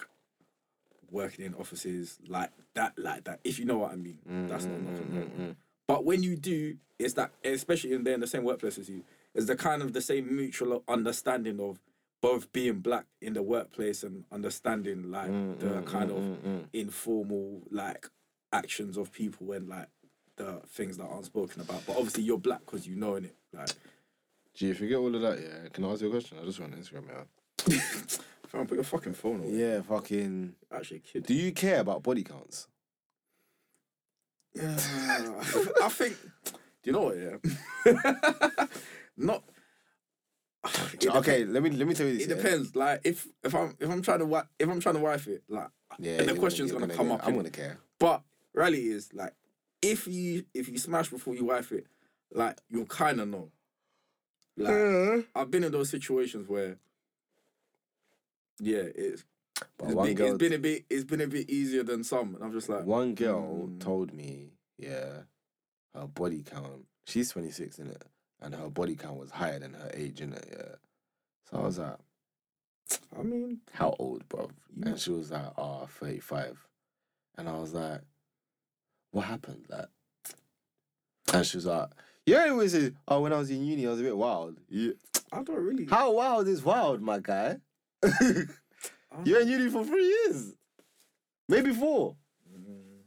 working in offices like that, like that. If you know what I mean, that's not nothing. wrong. But when you do, it's that, especially in they're in the same workplace as you, is the kind of the same mutual understanding of both being black in the workplace and understanding like the kind of informal like actions of people and like the things that aren't spoken about. But obviously you're black because you know in it. Like, Do you forget all of that? Yeah. Can I ask you a question? I just want Instagram, yeah. fam, put your fucking phone away. Yeah, fucking. Actually, kid. Do you care about body counts? Yeah, I think. Do you know what? Yeah, not. It dep- Okay, let me let me tell you this. It yeah? depends. Like if if I'm if I'm trying to wi- if I'm trying to wife it, like Yeah, and the question's you're gonna, come yeah, up. I'm innit? gonna care. But reality is like if you if you smash before you wife it, like you'll kind of know. Like I've been in those situations where, yeah, it's But it's one been, girl, it's been a bit it's been a bit easier than some, and I'm just like one girl mm. told me, yeah, her body count. She's 26 in it, and her body count was higher than her age in it. Yeah. So I was like, I mean, "How old, bro?" Yeah. And she was like, "Oh, 35. And I was like, "What happened?" Like, and she was like, "Yeah." Anyway, said, "Oh, when I was in uni, I was a bit wild." Yeah. I don't really. How wild is wild, my guy? You're in uni for three years, maybe four. Mm,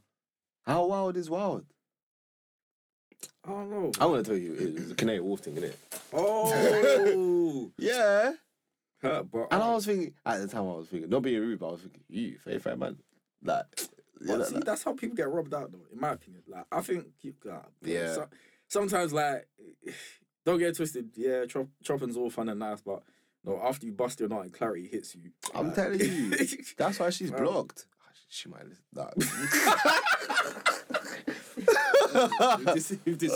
How wild is wild? I don't know. I'm gonna tell you, it was a Canadian Wolf thing, innit? Oh, Yeah. hurt, but And I was thinking at the time, I was thinking, not being rude, but I was thinking, you, 35 man, like, But like, see, like- that's how people get robbed out, though. In my opinion, like I think, you, God, Yeah. so- sometimes, like, don't get it twisted. Yeah, chop, chopping's all fun and nice, but no, after you bust your nut and clarity hits you, I'm like- telling you, that's why she's Bro. blocked. She might listen. Nah. if, this, if, this,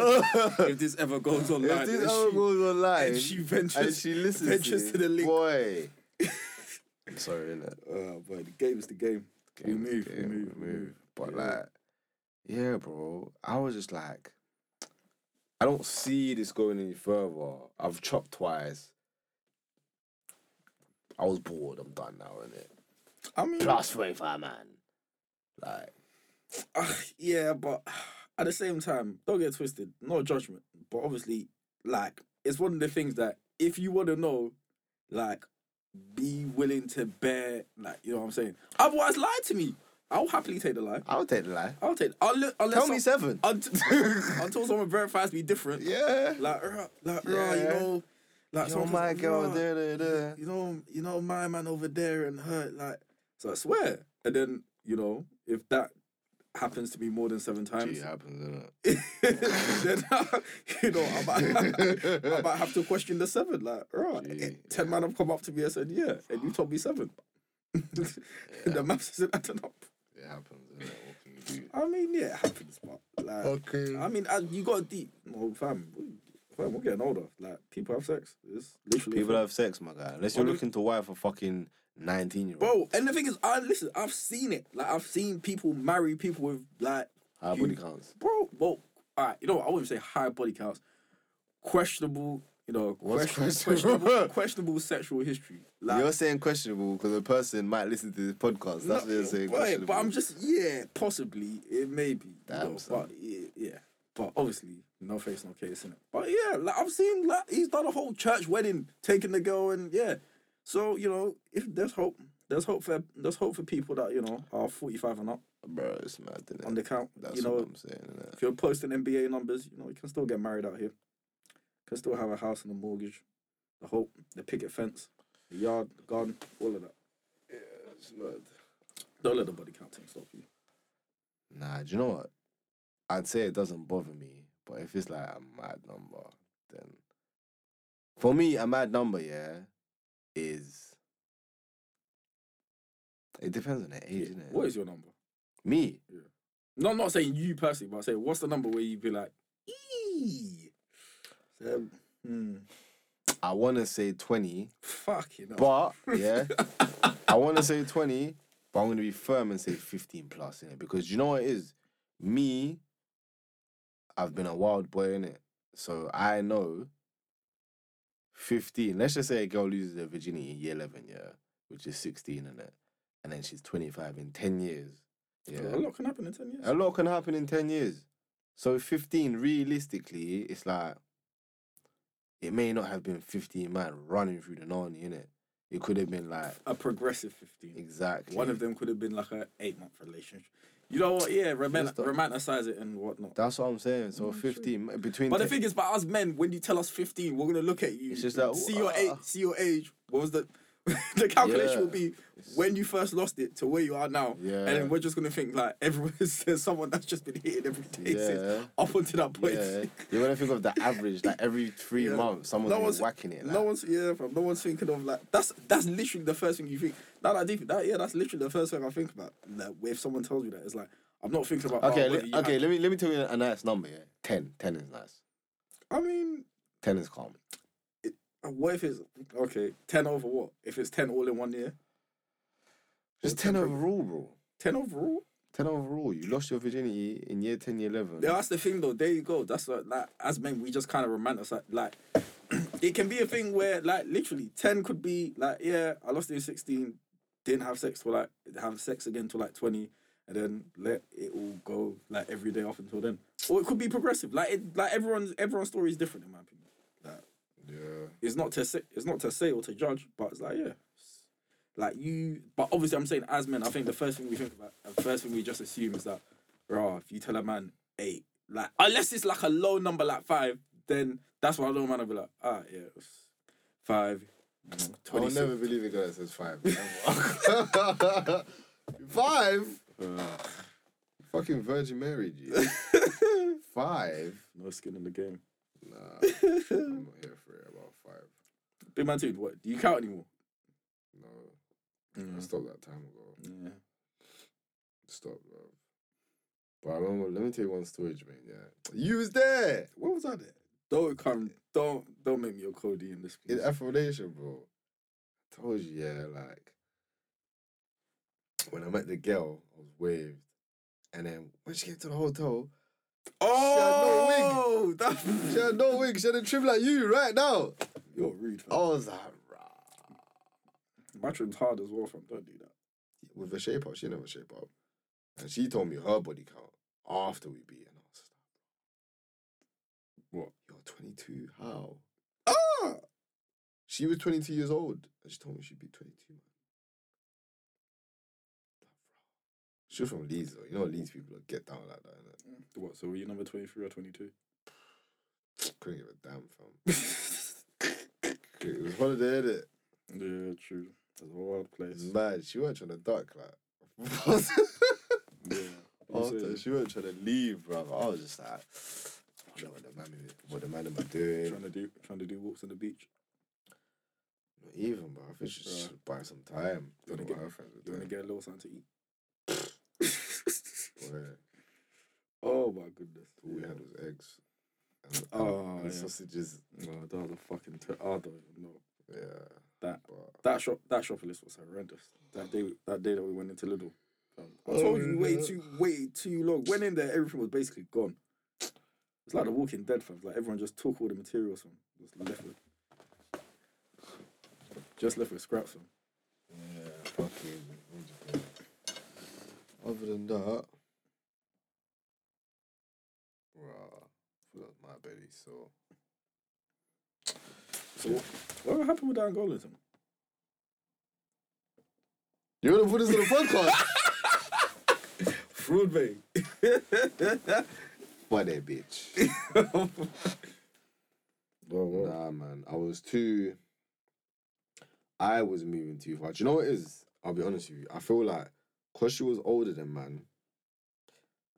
if this ever goes online, if this ever she- goes online and she ventures, and she listens ventures to, to the it, link. boy. I'm sorry, innit? Uh, boy, the game is the game. We Game, move, we move, we move. But Yeah. like, yeah, bro. I was just like, I don't see this going any further. I've chopped twice. I was bored. I'm done now, innit? I mean, Plus 25, man. Like, Uh, yeah, but at the same time, don't get twisted. No judgment, but obviously, like it's one of the things that if you want to know, like, be willing to bear, like you know what I'm saying. Otherwise, lie to me. I'll happily take the lie. I'll take the lie. I'll take. I'll, li- unless Tell me some- seven. Until, until someone verifies me different. Yeah. Like, uh, like, uh, you know, like Yo, someone my girl, "Rah, da, da, da. you know, you know, my man over there and her, like, so I swear. And then, you know, if that happens to be more than seven times, Gee, happens, innit? then, you know, I might, I might have to question the seven. Like, right, Gee, ten man have come up to me and said, yeah, and you told me seven. the maths isn't adding up. It happens, innit? What can you do? I mean, yeah, it happens, but like, Okay. I mean, uh, you got deep. No, fam, we- fam, we're getting older. Like, people have sex. It's literally. People thing. have sex, my guy. Unless you're looking to wife a fucking 19 year old. Bro, and the thing is, I listen. I've seen it. Like I've seen people marry people with like, High you- body counts. bro. Well, all right. You know, what, I wouldn't say high body counts. Questionable. You know, What's question- questionable? questionable, questionable sexual history. Like, you're saying questionable because a person might listen to this podcast. That's what you're saying. But, but I'm just yeah, possibly it may be. you Damn, know, but yeah, yeah. But obviously, no face, no case in it. But yeah, like I've seen like he's done a whole church wedding, taking the girl and yeah. So you know, if there's hope, there's hope for there's hope for people that you know are 45 and up Bro, it's mad, innit? on the count. That's you know, what I'm saying, innit? if you're posting NBA numbers, you know, you can still get married out here. Can still have a house and a mortgage, the hope, the picket fence, the yard, the garden, all of that. Yeah, it's mad. Don't let the body counting stop you. Nah, do you know what? I'd say it doesn't bother me, but But if it's like a mad number, then for me, a mad number, yeah, is it depends on the age, innit? What is your number? Me, No, I'm not saying you personally, but I say what's the number where you'd be like, eee. Hmm, I want to say twenty, fuck you but yeah, I want to say twenty, but I'm gonna be firm and say fifteen plus in it because you know what it is. Me, I've been a wild boy in it, so I know. Fifteen. Let's just say a girl loses her virginity in year eleven, yeah, which is sixteen in it, and then she's twenty five in ten years. Yeah, A lot can happen in ten years. a lot can happen in 10 years. So 15, realistically, it's like it may not have been 15 man running through the Nani, innit? It could have been like A progressive fifteen. exactly One of them could have been like a eight month relationship. You know what? Yeah, roman- Just the- romanticize it and whatnot. That's what I'm saying. So Mm, true. 15 between But the thing is, about us men, when you tell us fifteen, we're gonna look at you. It's just like, see your "Wah." age. See your age. What was the the calculation Yeah. will be when you first lost it to where you are now. Yeah. And then we're just gonna think like everyone there's someone that's just been hitting every day since Yeah. up until that point. yeah, you're gonna think of the average, like every three Yeah. months, someone's been whacking it. Like, No one's yeah, fam. No one's thinking of like that's that's literally the first thing you think. Now that I deep that yeah, that's literally the first thing I think about. Like, if someone tells me that, it's like I'm not thinking about. okay, oh, le- you okay. Let me let me tell you a nice number. Yeah, 10. 10 is nice. I mean, 10 is calm. What if it's okay? Ten over what? If it's ten all in one year, Just Or 10 10 overall, bro. ten overall. 10 overall. You lost your virginity in year 10, year 11. Yeah, that's the thing though. There you go. That's what, like as men, we just kind of romanticize. Like, it can be a thing where like literally ten could be like yeah, I lost it in sixteen, didn't have sex till like have sex again till like twenty, and then let it all go like every day off until then. Or it could be progressive. Like it, like everyone's everyone's story is different in my opinion. Yeah. it's not to say it's not to say or to judge, but it's like yeah. Like you, but obviously I'm saying as men, I think the first thing we think about, the first thing we just assume is that, bro, if you tell a man eight, like unless it's like a low number like five, then that's why a low man will be like, ah yeah, five, I'll never believe a guy that says five. five? Fucking Virgin Mary, G. five? no skin in the game. Nah, I'm not here for it about five. Big man, dude, what do you count anymore? No, I mm. stopped that time ago. Yeah. Stop, bro. But I remember, let me tell you one story, man. Yeah, you was there What was I there? Don't come, don't don't make me a Cody in this. in affirmation, bro. I told you, yeah, like when I met the girl, I was waved, and then when she came to the hotel, Oh, she had no that she had no wig, she had a trim like you right now. you're rude. I Fam. was like, rah. My trim's hard as well, fam. Don't do that. with a shape up, she never shape up. And she told me her body count after we beat, and I was like, What? You're 22. How? Ah, She was 22 years old, and she told me she'd be 22. Man. She was from Leeds, though. You know, Leeds people get down like that. Innit? Mm. what? So were you number twenty three or twenty two? Couldn't give a damn, fam. it was holiday, innit? Yeah, true. It's a wild place. mad. She weren't trying to duck, like. Yeah. After, she weren't trying to leave, bro. I was just like, I don't know what the man, what the man am I doing? trying to do trying to do walks on the beach. Not even, bro. I think she should buy some time. You Don't wanna get- You want to get a little something to eat? Oh my goodness. all we had was eggs. And, Oh, and yeah. sausages. Oh, that was a fucking. Ter- I don't even know. Yeah. That But that shop that shopping list was horrendous. That day that day that we went into Lidl. Um, I Oh, told you way too way too long. Went in there, everything was basically gone. It's like the Walking Dead fam. Like everyone just took all the materials from. Just left with. Just left with scraps from. yeah, fucking. what do you call it? Other than that, I forgot my belly. So So what, what happened with that Angolan thing? you wanna put this on the podcast? Fraud bay. Funny bitch. Well, well. Nah, man. I was too. I was moving too far. Do you know what it is? I'll be honest with you. I feel like because she was older than man,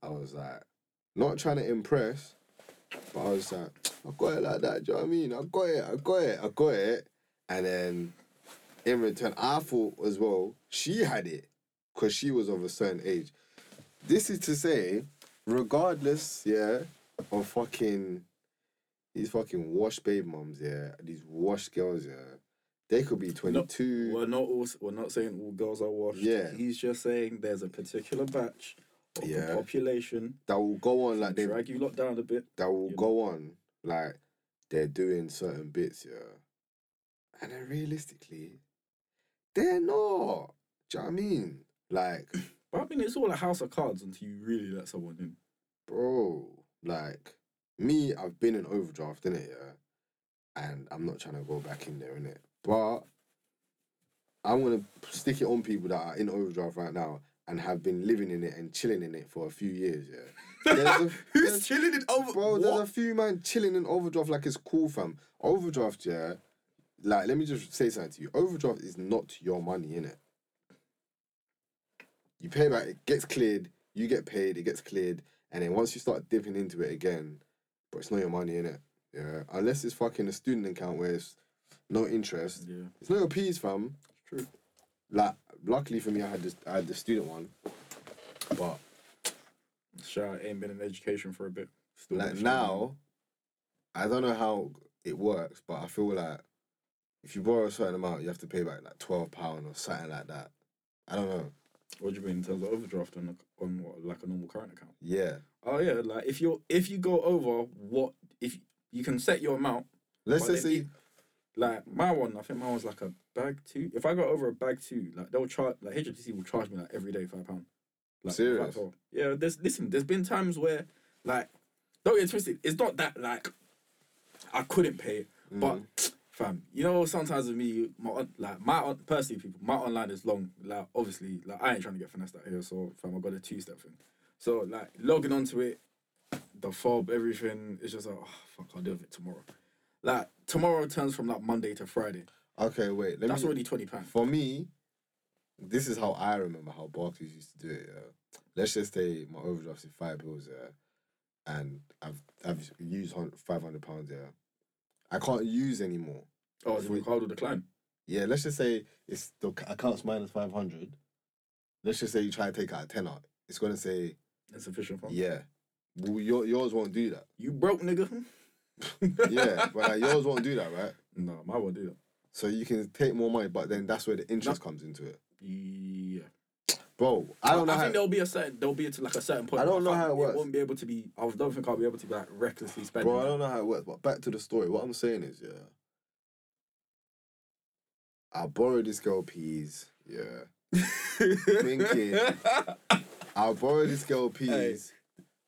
I was like not trying to impress, But I was like, I got it like that. Do you know what I mean? I got it. I got it. I got it. And then in return, I thought as well she had it because she was of a certain age. This is to say, regardless, yeah, of fucking these fucking wash babe moms, yeah, these wash girls, yeah, they could be twenty two. We're not all, we're not saying all girls are washed. Yeah. He's just saying there's a particular batch of Yeah. the population that will go on like they drag you lot down a bit. that will go on like they're doing certain bits, yeah. And then realistically, they're not. Do you know what I mean? Like, But I mean, it's all a house of cards until you really let someone in. bro, like me, I've been in overdraft in it, yeah. And I'm not trying to go back in there in it. But I'm gonna stick it on people that are in overdraft right now and have been living in it and chilling in it for a few years, yeah. A- Who's chilling in over? Bro, there's a few man chilling in overdraft like it's cool, fam. Overdraft, yeah. Like, let me just say something to you. Overdraft is not your money, in it. You pay back, it gets cleared, you get paid, it gets cleared, and then once you start dipping into it again, but it's not your money, innit? Yeah. Unless it's fucking a student account where it's no interest. Yeah, It's not your peas, fam. it's true. Like, luckily for me, I had this, I had the student one. But Shout out, ain't been in education for a bit. Still like now, I don't know how it works, but I feel like if you borrow a certain amount, you have to pay back like twelve pound or something like that. I don't know. What do you mean in terms of overdraft on on what, like a normal current account? Yeah, Oh yeah, like if you if you go over what if you can set your amount. let's just say like my one, I think mine was like a bag two. If I go over a bag two, like they'll charge like HSBC will charge me like every day five pound. Like Serious? Yeah, there's listen. There's been times where like don't get twisted. It's not that like I couldn't pay it, but Mm. fam, you know sometimes with me, my like my on- personally people, my online is long. Like obviously, like I ain't trying to get finessed out here, so fam, I got a two step thing. So like logging onto it, the fob, everything. It's just like oh fuck, I'll deal with it tomorrow. Like tomorrow turns from like Monday to Friday. okay, wait. Let That's me, already twenty pounds. for me. This is how I remember how Barclays used to do it. Yeah. Let's just say my overdraft is five bills, yeah, and I've I've used five hundred pounds, yeah. I can't use anymore. Oh, the card will decline. Yeah, let's just say it's the account's minus five hundred. Let's just say you try to take out a ten out. It's gonna say Insufficient funds. yeah. Well, your, yours won't do that. You broke, nigga. Yeah, but like, yours won't do that, right? No, my won't do that. So you can take more money, but then that's where the interest comes into it, Yeah. bro. I don't know. I how, think there'll be a certain there'll be to like a certain point. I don't know how it works. won't be able to be. I don't think I'll be able to be like recklessly spending. bro, I don't know how it works. But back to the story. What I'm saying is, yeah, I borrowed this girl peas. Yeah, thinking I borrowed this girl peas,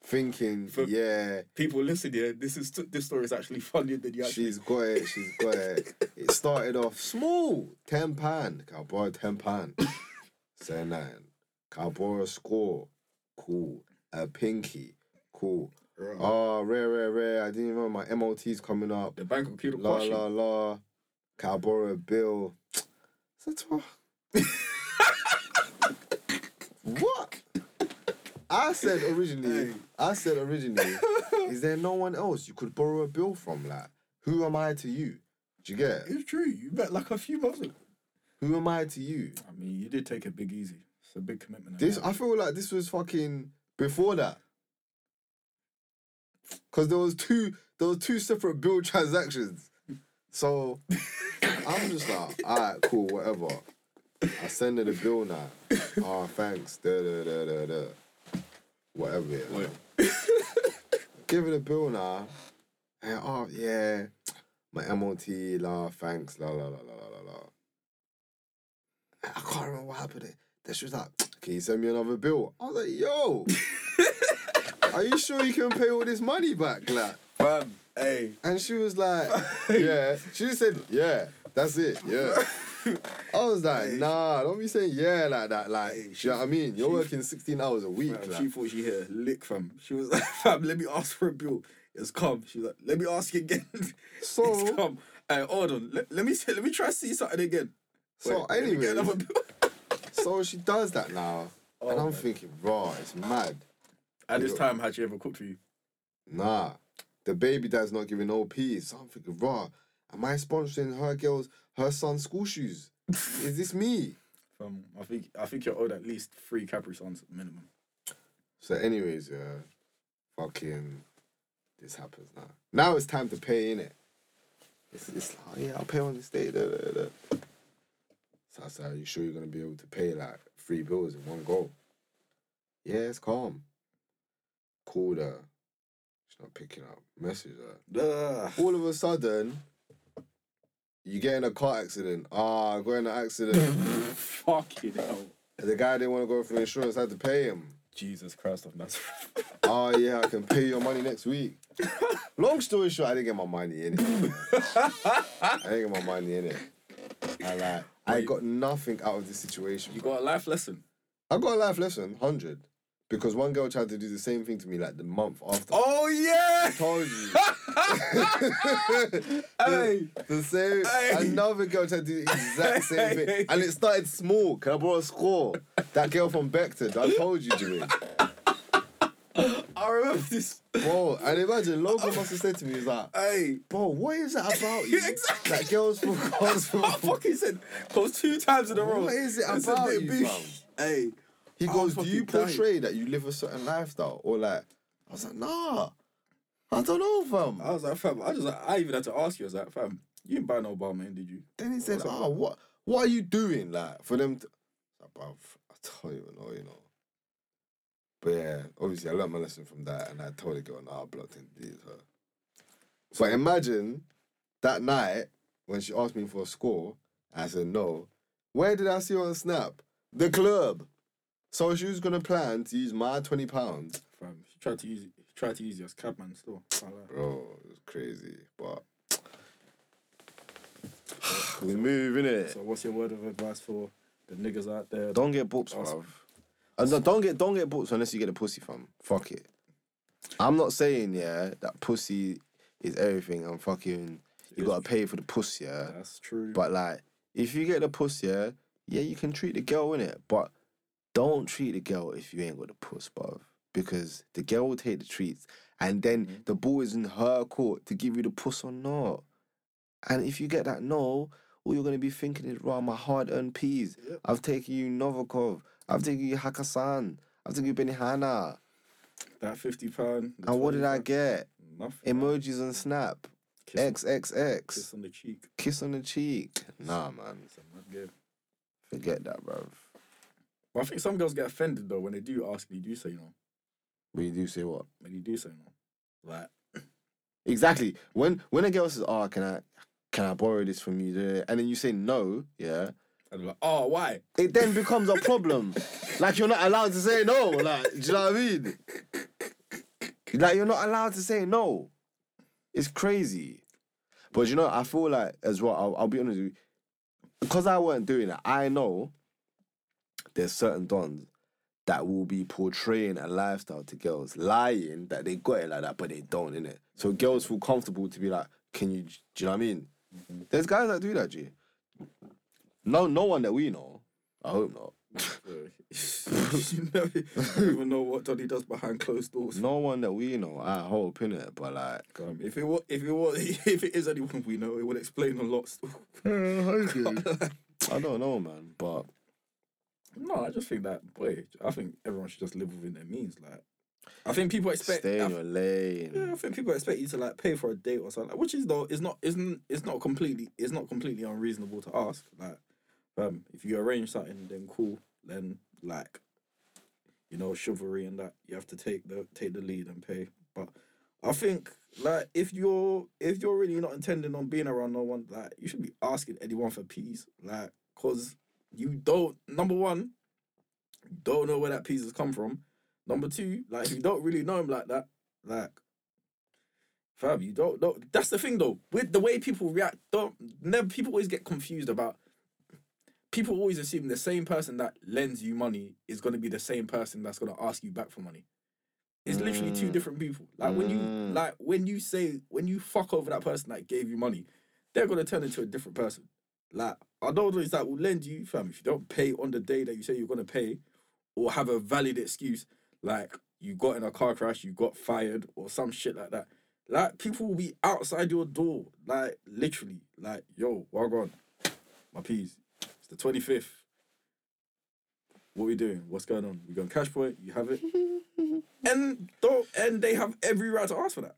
thinking, For- yeah. People, listen here. This is this story is actually funnier than you actually. She's got it. She's got it. It started off small, ten pound. I borrow ten pound? Say nine. I borrow a score? Cool. A pinky. Cool. Right. Oh, ah, rare, rare, rare. I didn't even know my MOT's coming up. the bank keep La la la. Can I borrow a bill? What? I said originally. I said originally. is there no one else you could borrow a bill from? Like, who am I to you? Do you get? it? It's true. You bet like a few months ago. Who am I to you? I mean, you did take it big easy. It's a big commitment. This I feel like this was fucking before that. Cause there was two there was two separate bill transactions. So I'm just like, alright, cool, whatever. I send her the bill now. Oh thanks. Da da da da da. Whatever yeah. Give her the bill now. And oh yeah. My MOT, la, thanks, la la la la la la la. I can't remember what happened. Then she was like, Can you send me another bill? I was like, yo, are you sure you can pay all this money back? Like, Fam, hey. and she was like, Yeah. She just said, Yeah, that's it, yeah. I was like, nah, don't be saying yeah like that. Like, Hey, do you know what I mean? You're she- working 16 hours a week. Like. she thought she hit a lick, fam. She was like, fam, let me ask for a bill. It's come. She was like, let me ask again. So- it's come. Hey, hold on. Let, let me see, let me try to see something again. So Wait, get anyway, so she does that now. Oh, and I'm man. thinking, raw, it's mad. At this time, had she ever cooked for you? Nah. the baby dad's not giving no peace. So I'm thinking, raw, am I sponsoring her girls, her son's school shoes? Is this me? Um, I think I think you're owed at least three Capri Suns minimum. So, anyways, yeah, fucking, this happens now. Now it's time to pay in it. It's, it's like, oh, yeah, I'll pay on this day. Da, da, da. So I said, are you sure you're gonna be able to pay like three bills in one go? Yeah, it's calm. Called her. She's not picking up. Message her. Ugh. All of a sudden, you get in a car accident. Ah, I got in an accident. Fucking hell. the guy didn't want to go for insurance. I had to pay him. Jesus Christ of Nazareth. oh yeah, I can pay your money next week. Long story short, I didn't get my money in it. I didn't get my money in it. I like, I got nothing out of this situation. you got a life lesson. I got a life lesson, hundred, because one girl tried to do the same thing to me like the month after. Oh yeah. I told you. Hey. The same. Hey. Another girl tried to do the exact same thing, and it started small. Can I borrow a score? That girl from Beckton. I told you, Jimmy. I remember this. Bro, and imagine Logan must have said to me, he's like, Hey. Bro, what is that about you? Exactly. Like girls from girls from. I fucking said goes two times in a row. What is it about bit you, fam? Hey. He I goes, was Do you fucking dying. portray that you live a certain lifestyle? Or like, I was like, Nah, I don't know, fam. I was like, fam, I just like, I even had to ask you, I was like, fam, you didn't buy no Balmain, did you? Then he said, like, Oh, what what are you doing? Like, for them to. Like, bruv, I don't even know, you know. But yeah, obviously, I learned my lesson from that and I told the girl, Nah, I blocked and deleted her. But imagine that night when she asked me for a score, I said no. Where did I see her on Snap? The club. So she was gonna plan to use my twenty pounds. Fam, she tried to use it. She tried to use you as cabman still. Bro, it was crazy. But we move in it. So what's your word of advice for the niggas out there? Don't get books, Awesome. bruv. Uh, no, don't get don't get books unless you get a pussy fam. Fuck it. I'm not saying yeah that pussy is everything. I'm fucking. You gotta pay for the pussy, yeah. That's true. But like, if you get the pussy, yeah, yeah, you can treat the girl in it, but don't treat the girl if you ain't got the puss, bruv. Because the girl will take the treats, and then Mhm. the ball is in her court to give you the puss or not. And if you get that no, all you're gonna be thinking is, "Right, my hard-earned peas. Yep. I've taken you Novikov. I've taken you Hakkasan, I've taken you Benihana. that fifty pound. And what did I get? Nothing. Emojis on Snap. Kiss XXX. Kiss on the cheek. Kiss on the cheek. Nah, man. It's a mad game. Forget that, bruv. But I think some girls get offended though when they do ask and you do say no. But you do say what? When you do say no. Like Exactly. When when a girl says, "Oh, can I can I borrow this from you?" and then you say no, yeah, and like, oh why? it then becomes a problem. like you're not allowed to say no. Like, do you know what I mean? Like you're not allowed to say no. It's crazy. But you know, I feel like as well. I'll, I'll be honest with you, because I weren't doing it. I know there's certain dons that will be portraying a lifestyle to girls, lying that they got it like that, but they don't, in it. So girls feel comfortable to be like, can you, do you know what I mean? There's guys that do that, G. No, no one that we know. I hope not. you never even know what Donny does behind closed doors. No one that we know. I hope, in it, But like, Um, if it was, if it was, if it is anyone we know, it would explain a lot. Still. I don't know, man. But no, I just think that boy. I think everyone should just live within their means. Like, I think people expect. stay I, in your lane. yeah, I think people expect you to like pay for a date or something, which is though is not isn't it's not completely it's not completely unreasonable to ask. Like, um, if you arrange something, then cool. Then like, you know, chivalry and that you have to take the take the lead and pay. But I think like if you're if you're really not intending on being around no one, like you should be asking anyone for peace, like, cause you don't number one, don't know where that piece has come from. Number two, like if you don't really know him like that, like fam, you don't know. That's the thing though. With the way people react, don't never people always get confused about people always assume the same person that lends you money is gonna be the same person that's gonna ask you back for money. It's literally two Mm. different people. Like when you Mm. like when you say when you fuck over that person that gave you money, they're gonna turn into a different person. Like I know those that will lend you, fam. If you don't pay on the day that you say you're gonna pay, or have a valid excuse, like you got in a car crash, you got fired, or some shit like that. Like people will be outside your door, like literally, like yo, well gone, my peas. It's the twenty fifth. What we doing? What's going on? We going cash point? You have it, and don't, and they have every right to ask for that.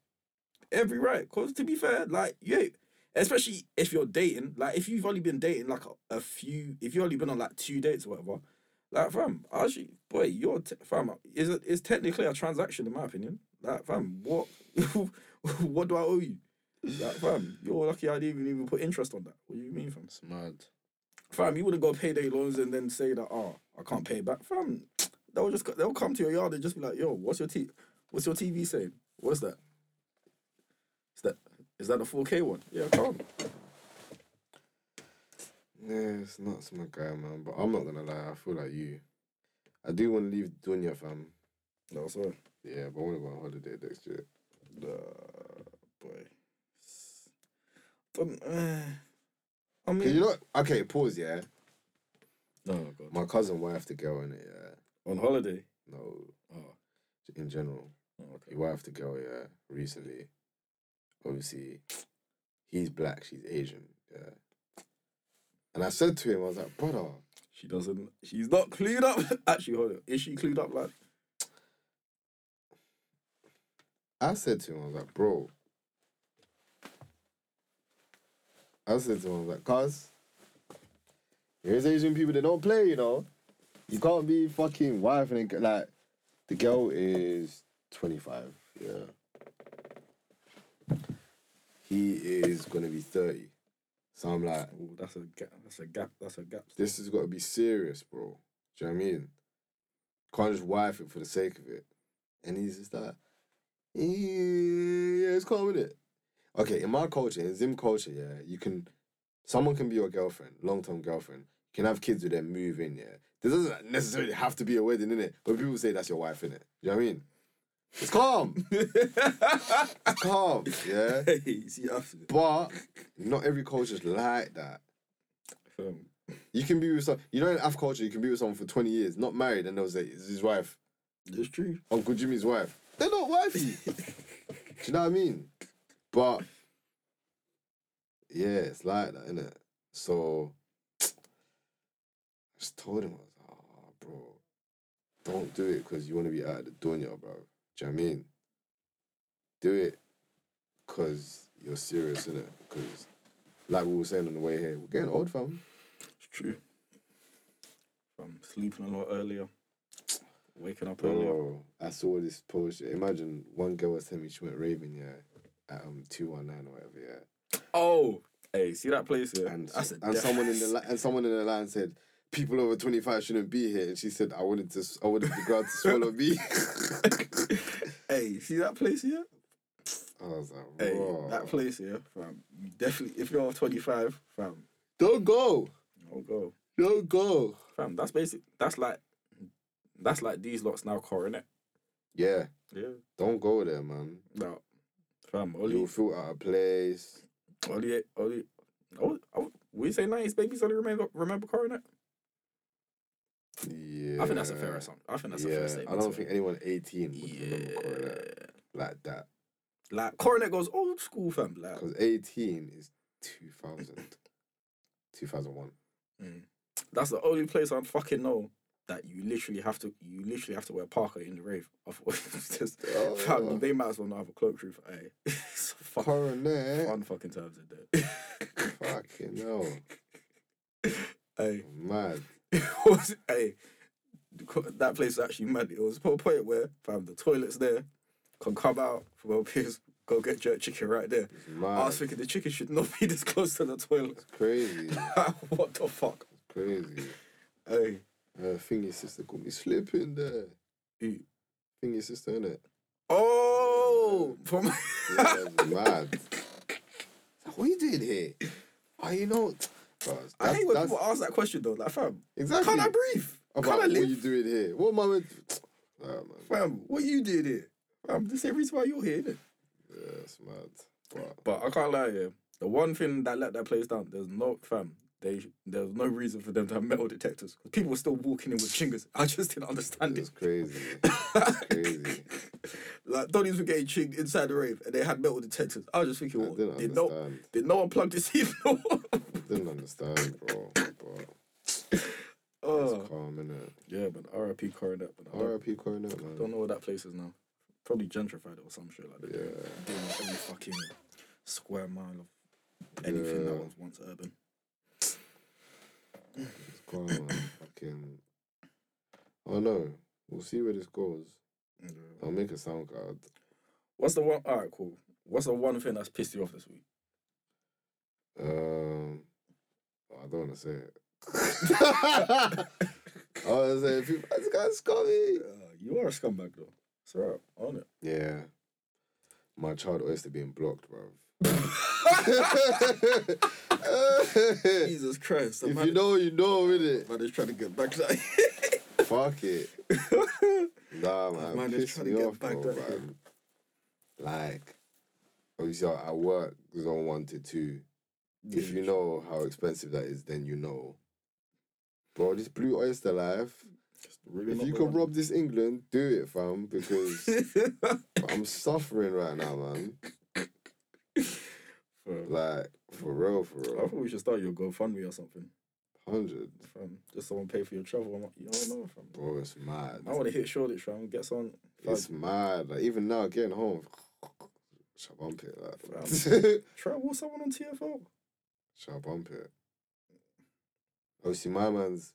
Every right, cause to be fair, like yeah, especially if you're dating, like if you've only been dating like a, a few, if you've only been on like two dates or whatever, like fam, actually, boy, you're t- fam is it is technically a transaction in my opinion. Like fam, what what do I owe you? Like fam, you're lucky I didn't even, even put interest on that. What do you mean, fam? It's mad. Fam, you wouldn't go payday loans and then say that, oh, I can't pay back. Fam, they'll just they'll come to your yard and just be like, yo, what's your t what's your TV saying? What's that? Is that a 4K one? Yeah, come. Yeah, it's not my guy, man. But I'm not gonna lie. I feel like you. I do want to leave Dunya, fam. No, sorry. Yeah, but I want to go on holiday next year. Uh, boy. Don't, uh, I 'Cause mean, you know, okay, pause. Yeah, no, God. my cousin wife the girl in it. Yeah, On holiday. no, Oh, in general, oh, okay. he wife the girl. Yeah, recently. Obviously, he's black. She's Asian. Yeah. And I said to him, I was like, brother, She doesn't. She's not clued up. Actually, hold on. Is she clued up? Like, I said to him, I was like, bro. I said to him, I was like, cuz, here's Asian people that don't play, you know. You can't be fucking wife and like, the girl is 25, yeah. He is gonna be 30. So I'm like, oh, that's a gap. That's a gap. That's a gap. this has got to be serious, bro. Do you know what I mean? Can't just wife it for the sake of it. And he's just like, yeah, it's calm with it. Okay, in my culture, in Zim culture, yeah, you can, someone can be your girlfriend, long term girlfriend. You can have kids with them, move in, yeah. There doesn't necessarily have to be a wedding, innit? But people say that's your wife, innit? You know what I mean? It's calm. it's calm, yeah. hey, see, But not every culture's like that. um, You can be with some, you know, in Af culture, you can be with someone for 20 years, not married, and they'll say, it's his wife, That's true. Uncle Jimmy's wife. They're not wifey. Do you know what I mean? But, yeah, it's like that, innit? So, I just told him, I was like, oh, bro, don't do it because you want to be out of the dunya, bro. Do you know what I mean? Do it because you're serious, innit? Because, like we were saying on the way here, we're getting old, fam. It's true. I'm sleeping a lot earlier. Waking up earlier. I saw this post. Imagine one girl was telling me she went raving, yeah, at um two one nine or whatever, yeah. Oh, hey, see that place here? And and someone in the li- and someone in the line said people over twenty five shouldn't be here, and she said I wanted to I wanted the girl to swallow me. hey, see that place here? I was like, Hey, that place here, fam. You definitely, if you're 25, fam, don't go, don't go. don't go. Fam, that's basic. That's like, that's like these lots now coronet. Yeah, Yeah. don't go there, man. No. Fam, You'll only, feel out of place. only, only. Oh, oh, we say 90s babies only remember remember coronet. Yeah, I think that's a fair assumption. I think that's yeah, a fair I don't think anyone eighteen would remember Coronet Yeah. like that. Like coronet goes old school, fam. Like, Because 18 is 2000. 2001. mm. that's the only place I fucking know that you literally have to, you literally have to wear parka in the rave. Otherwise, just, fam, Oh. they might as well not have a cloak truth. Hey, it's fuck, Coronet. fun fucking times in there. Fucking hell. hey, Mad. was hey, that place is actually mad. It was a point where fam the toilets there can come out from a piss, go get jerk chicken right there. It's I was thinking the chicken should not be this close to the toilet. Crazy. what the fuck? Crazy. Hey, Uh, think your sister called me slipping there. Think your sister, innit? oh, from Yeah, it's mad. What are you doing here? Oh, you know. That's, I hate when that's- people ask that question though. Like, fam, exactly. can't I breathe? About can I I what live? you doing here? What am I meant Nah, man. Fam, what you did here? Fam, the same reason why you're here, innit? Yeah, it's mad. But But I can't lie, yeah. The one thing that let that place down, there's no fam. They there's no reason for them to have metal detectors. People were still walking in with chingers. I just didn't understand it's it. crazy. It's crazy. Like like Donnies were getting chinked inside the rave, and they had metal detectors. I was just thinking, what, didn't did no understand. did no one plug this signal? Didn't understand, bro. But oh, it's calm, innit? yeah, but R.I.P. Coronet. But I don't, R.I.P. Coronet, man. don't know where that place is now. Probably gentrified it or some shit like that. Yeah. Doing every fucking square mile of anything that was once urban. It's calm, man. Fucking. I don't know. We'll see where this goes. I'll make a sound card. What's the one? All right, cool. What's the one thing that's pissed you off this week? Um, I don't want to say it. I want to say, people, this guy's scummy. Uh, you are a scumbag though. It's alright. On it. Yeah. My child oyster being blocked, bro. Jesus Christ. If you know, you know, innit? man is trying to get back. Fuck it. Nah, man. Man piss trying to get off, back bro, at him. man. Like, obviously, I I work zone one to two. If you know how expensive that is, then you know. Bro, this blue oyster life. Really If you can one. rob this England, do it, fam. Because I'm suffering right now, man. For- Like, for real, for real. I thought we should start your GoFundMe or something. Hundred. From Just someone pay for your travel. I'm like, you don't know, from. Bro, it's mad. I want to hit Shoreditch, fam. Get some. It's mad. Like, even now, getting home. Shall I bump it? Like, with someone on TFO. Shall I bump it? Obviously, my man's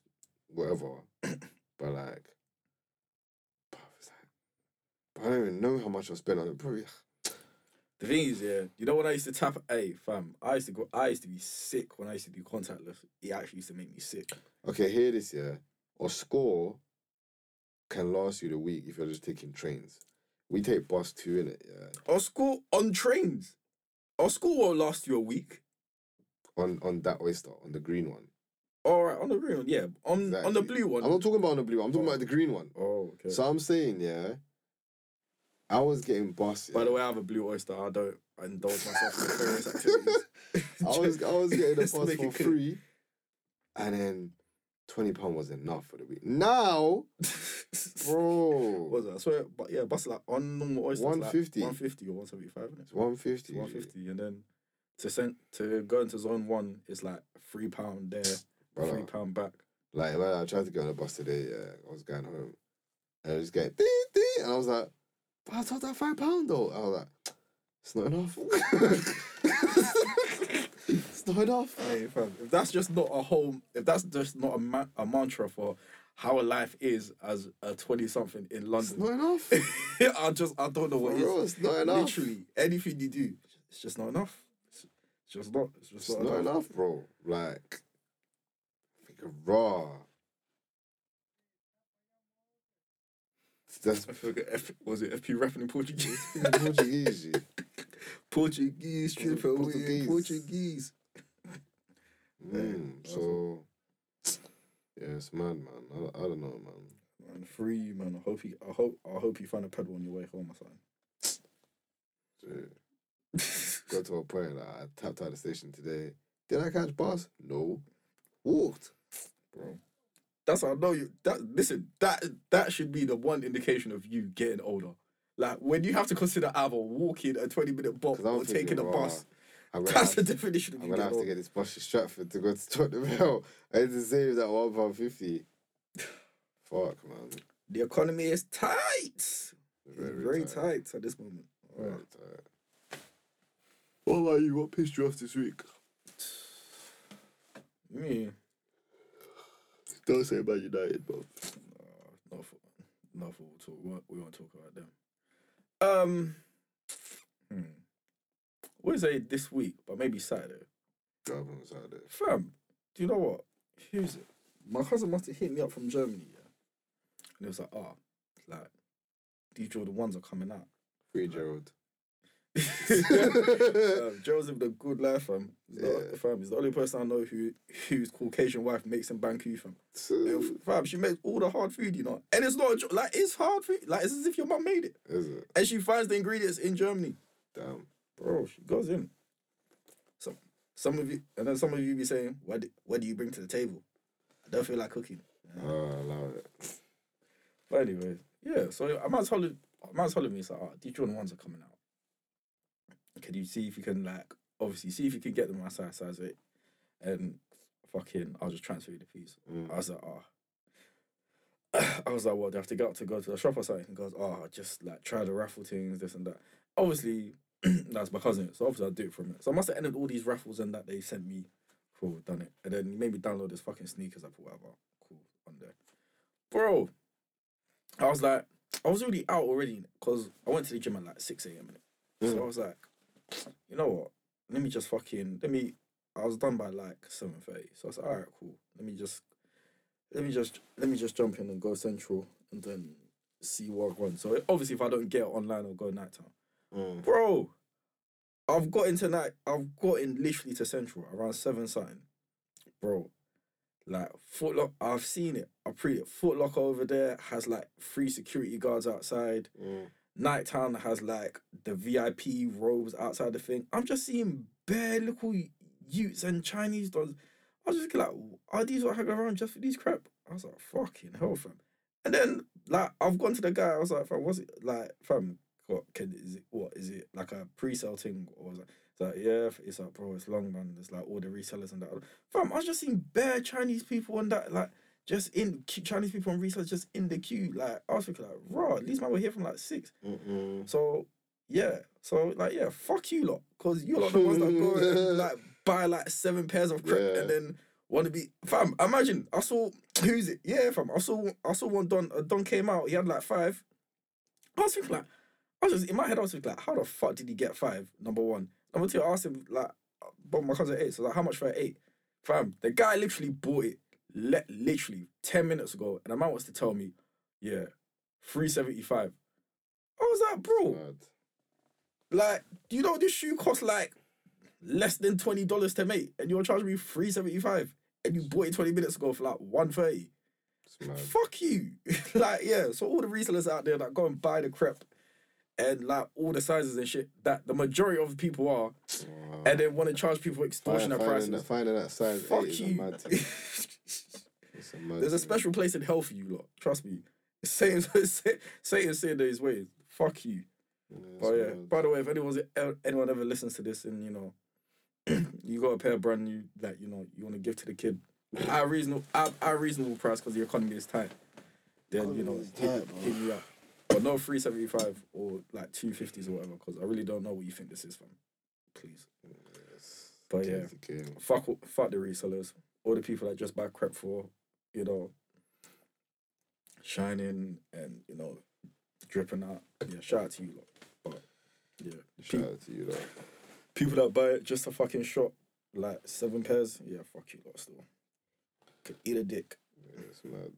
whatever. but, like, like, but I don't even know how much I spent on it. Probably. The thing is, yeah, you know when I used to tap, hey, fam, I used to go, I used to be sick when I used to do contactless. It actually used to make me sick. Okay, hear this, yeah. A score can last you the week if you're just taking trains. We take bus two in it, yeah. Our school on trains. Our school won't last you a week. On on that oyster, on the green one. All right, on the green one, yeah. On on the blue one. I'm not talking about on the blue one, I'm talking about the green one. Oh, okay. So I'm saying, yeah, I was getting bus. By the way, I have a blue oyster. I don't indulge myself in nefarious activities. I was I was getting a bus for free, and then twenty pound was enough for the week. Now, bro, What was it? I swear, but yeah, bus like on normal oysters. 150. Like 150 or 175, isn't it? it's one fifty. 150. And then to send to go into zone one is like three pound there, three pound back. like when I tried to get on the bus today, yeah, I was going home, and I was getting ding ding, and I was like, I told that five pound though. I was like, it's not enough. it's not enough. Hey, fam, if that's just not a whole, if that's just not a, ma- a mantra for how a life is as a 20 something in London. It's not enough. I just, I don't know For what is. real, it's not enough. Literally, anything you do, it's just not enough. It's, just not, it's just It's not, not enough. enough, bro. Like, think raw. That's I forget, F, was it FP rapping in Portuguese? Portuguese. Portuguese, triple Portuguese. Portuguese. Mm, so, yeah, it's mad, man. I, I don't know, man. Man, free you, man. I hope you, I hope, I hope you find a pedal on your way home or something. Got to a point like I tapped out the station today. Did I catch bus? No. Walked. bro. That's how I know you. That listen, that that should be the one indication of you getting older. Like when you have to consider either walking a twenty minute bop 'Cause I'm or taking a "Rah, bus. I'm gonna That's the definition of I'm gonna have getting to get this bus to Stratford to go to Tottenham Hale. I had to save that one pound fifty. Fuck, man. The economy is tight. It's Very, very, tight. tight. at this moment. Very Alright. tight. What about you? What pissed you off this week? Me, Don't say about United, bro. uh, not for, not for we'll talk. We won't, we won't talk about them. Um, hmm. I wouldn't this week, but maybe Saturday. Driving out. Fam, do you know what? Who's it? My cousin must have hit me up from Germany, yeah. And it was like, ah, like these Jordan ones are coming out. Free Gerald. um, living a good life, fam. He's, the, Yeah. fam. He's the only person I know who whose Caucasian wife makes him Banku, fam. And, fam, she makes all the hard food, you know. And it's not a like it's hard food. Like it's as if your mum made it, Is it? and she finds the ingredients in Germany. Damn. Bro, she goes in. Some some of you, and then some of you be saying, "What do, what do you bring to the table?" I don't feel like cooking. Oh, I love it. But anyways, yeah. So I might as well, I man's telling me, it's like, oh, these Jordan ones are coming out. Can you see if you can like obviously see if you can get them my size size eight, and fucking I'll just transfer you the piece. Mm. I was like, oh. I was like, what? Do I have to get up to go to the shop or something? He goes, oh, ah, just like try the raffle things, this and that. Obviously, that's my cousin, so obviously I'll do it from it. So I must have ended all these raffles and that they sent me. Cool, done it. And then maybe download this fucking sneakers app or whatever. Cool, on there. Bro, I was like, I was already out already because I went to the gym at like 6 a.m. innit? So mm. I was like, you know what? Let me just fucking let me. I was done by like seven thirty, so I was like, all right, cool. Let me just, let me just, let me just jump in and go central and then see what one. So obviously, if I don't get it online, I'll go Niketown. Mm. Bro, I've got into night. I've got in literally to central around seven something. Bro, like footlock. I've seen it. I pre it. Footlocker over there has like three security guards outside. Mm. Niketown has like the VIP robes outside the thing. I'm just seeing bare little Utes and Chinese dogs. I was just like, are these what I hang around just for these crap? I was like, fucking hell, fam. And then like I've gone to the guy. I was like, fam, what's it like, fam? What can is it? What is it like a pre-sale thing or was it? Like yeah, it's like bro, it's long man. There's like all the resellers and that. Fam, I was just seeing bare Chinese people on that like just in Chinese people and resellers just in the queue. Like I was thinking like, raw. These man were here from like six. Mm-mm. So yeah, so like yeah, fuck you lot, cause you lot the ones that go and like buy like seven pairs of crap Yeah. and then want to be fam. Imagine I saw who's it? Yeah, fam. I saw I saw one Don. A Don came out. He had like five. I was thinking like, I was just in my head. I was thinking like, how the fuck did he get five? Number one. Number two. I asked him like, but my cousin eight. So like, how much for eight? Fam, the guy literally bought it. Le- literally ten minutes ago, and a man wants to tell me, yeah, three seventy five. I was like, bro, like, do you know this shoe costs like less than twenty dollars to make, and you're charging me three seventy five, and you bought it twenty minutes ago for like one thirty. It's. Fuck you, like yeah. So all the resellers out there that go and buy the crap, and like all the sizes and shit that the majority of people are, Wow. and then want to charge people extortionate prices. finding, that, size Fuck eight is a you. mad thing. It's a mad There's a special place in hell for you lot. Trust me. Satan, Satan said his ways. Fuck you. Yeah, But yeah, mad. by the way, if anyone's anyone ever listens to this and you know you got a pair of brand new that you know you want to give to the kid at a reasonable at, at a reasonable price because the economy is tight, then you know hit, tight, hit me up. But no three seventy five or like two fifties or whatever because I really don't know what you think this is, fam. Please, Yes. but yeah, fuck fuck the resellers, all the people that just buy crap for you know shining and you know dripping out. Yeah, shout out to you lot. But yeah, Shout out to you, though. people that buy it just a fucking shot, like seven pairs, yeah, fuck you lot still. Could eat a dick. Yeah, it's mad.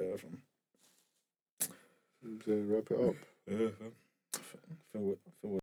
Yeah, fam. So wrap it up. Yeah, fam. Feel, feel, feel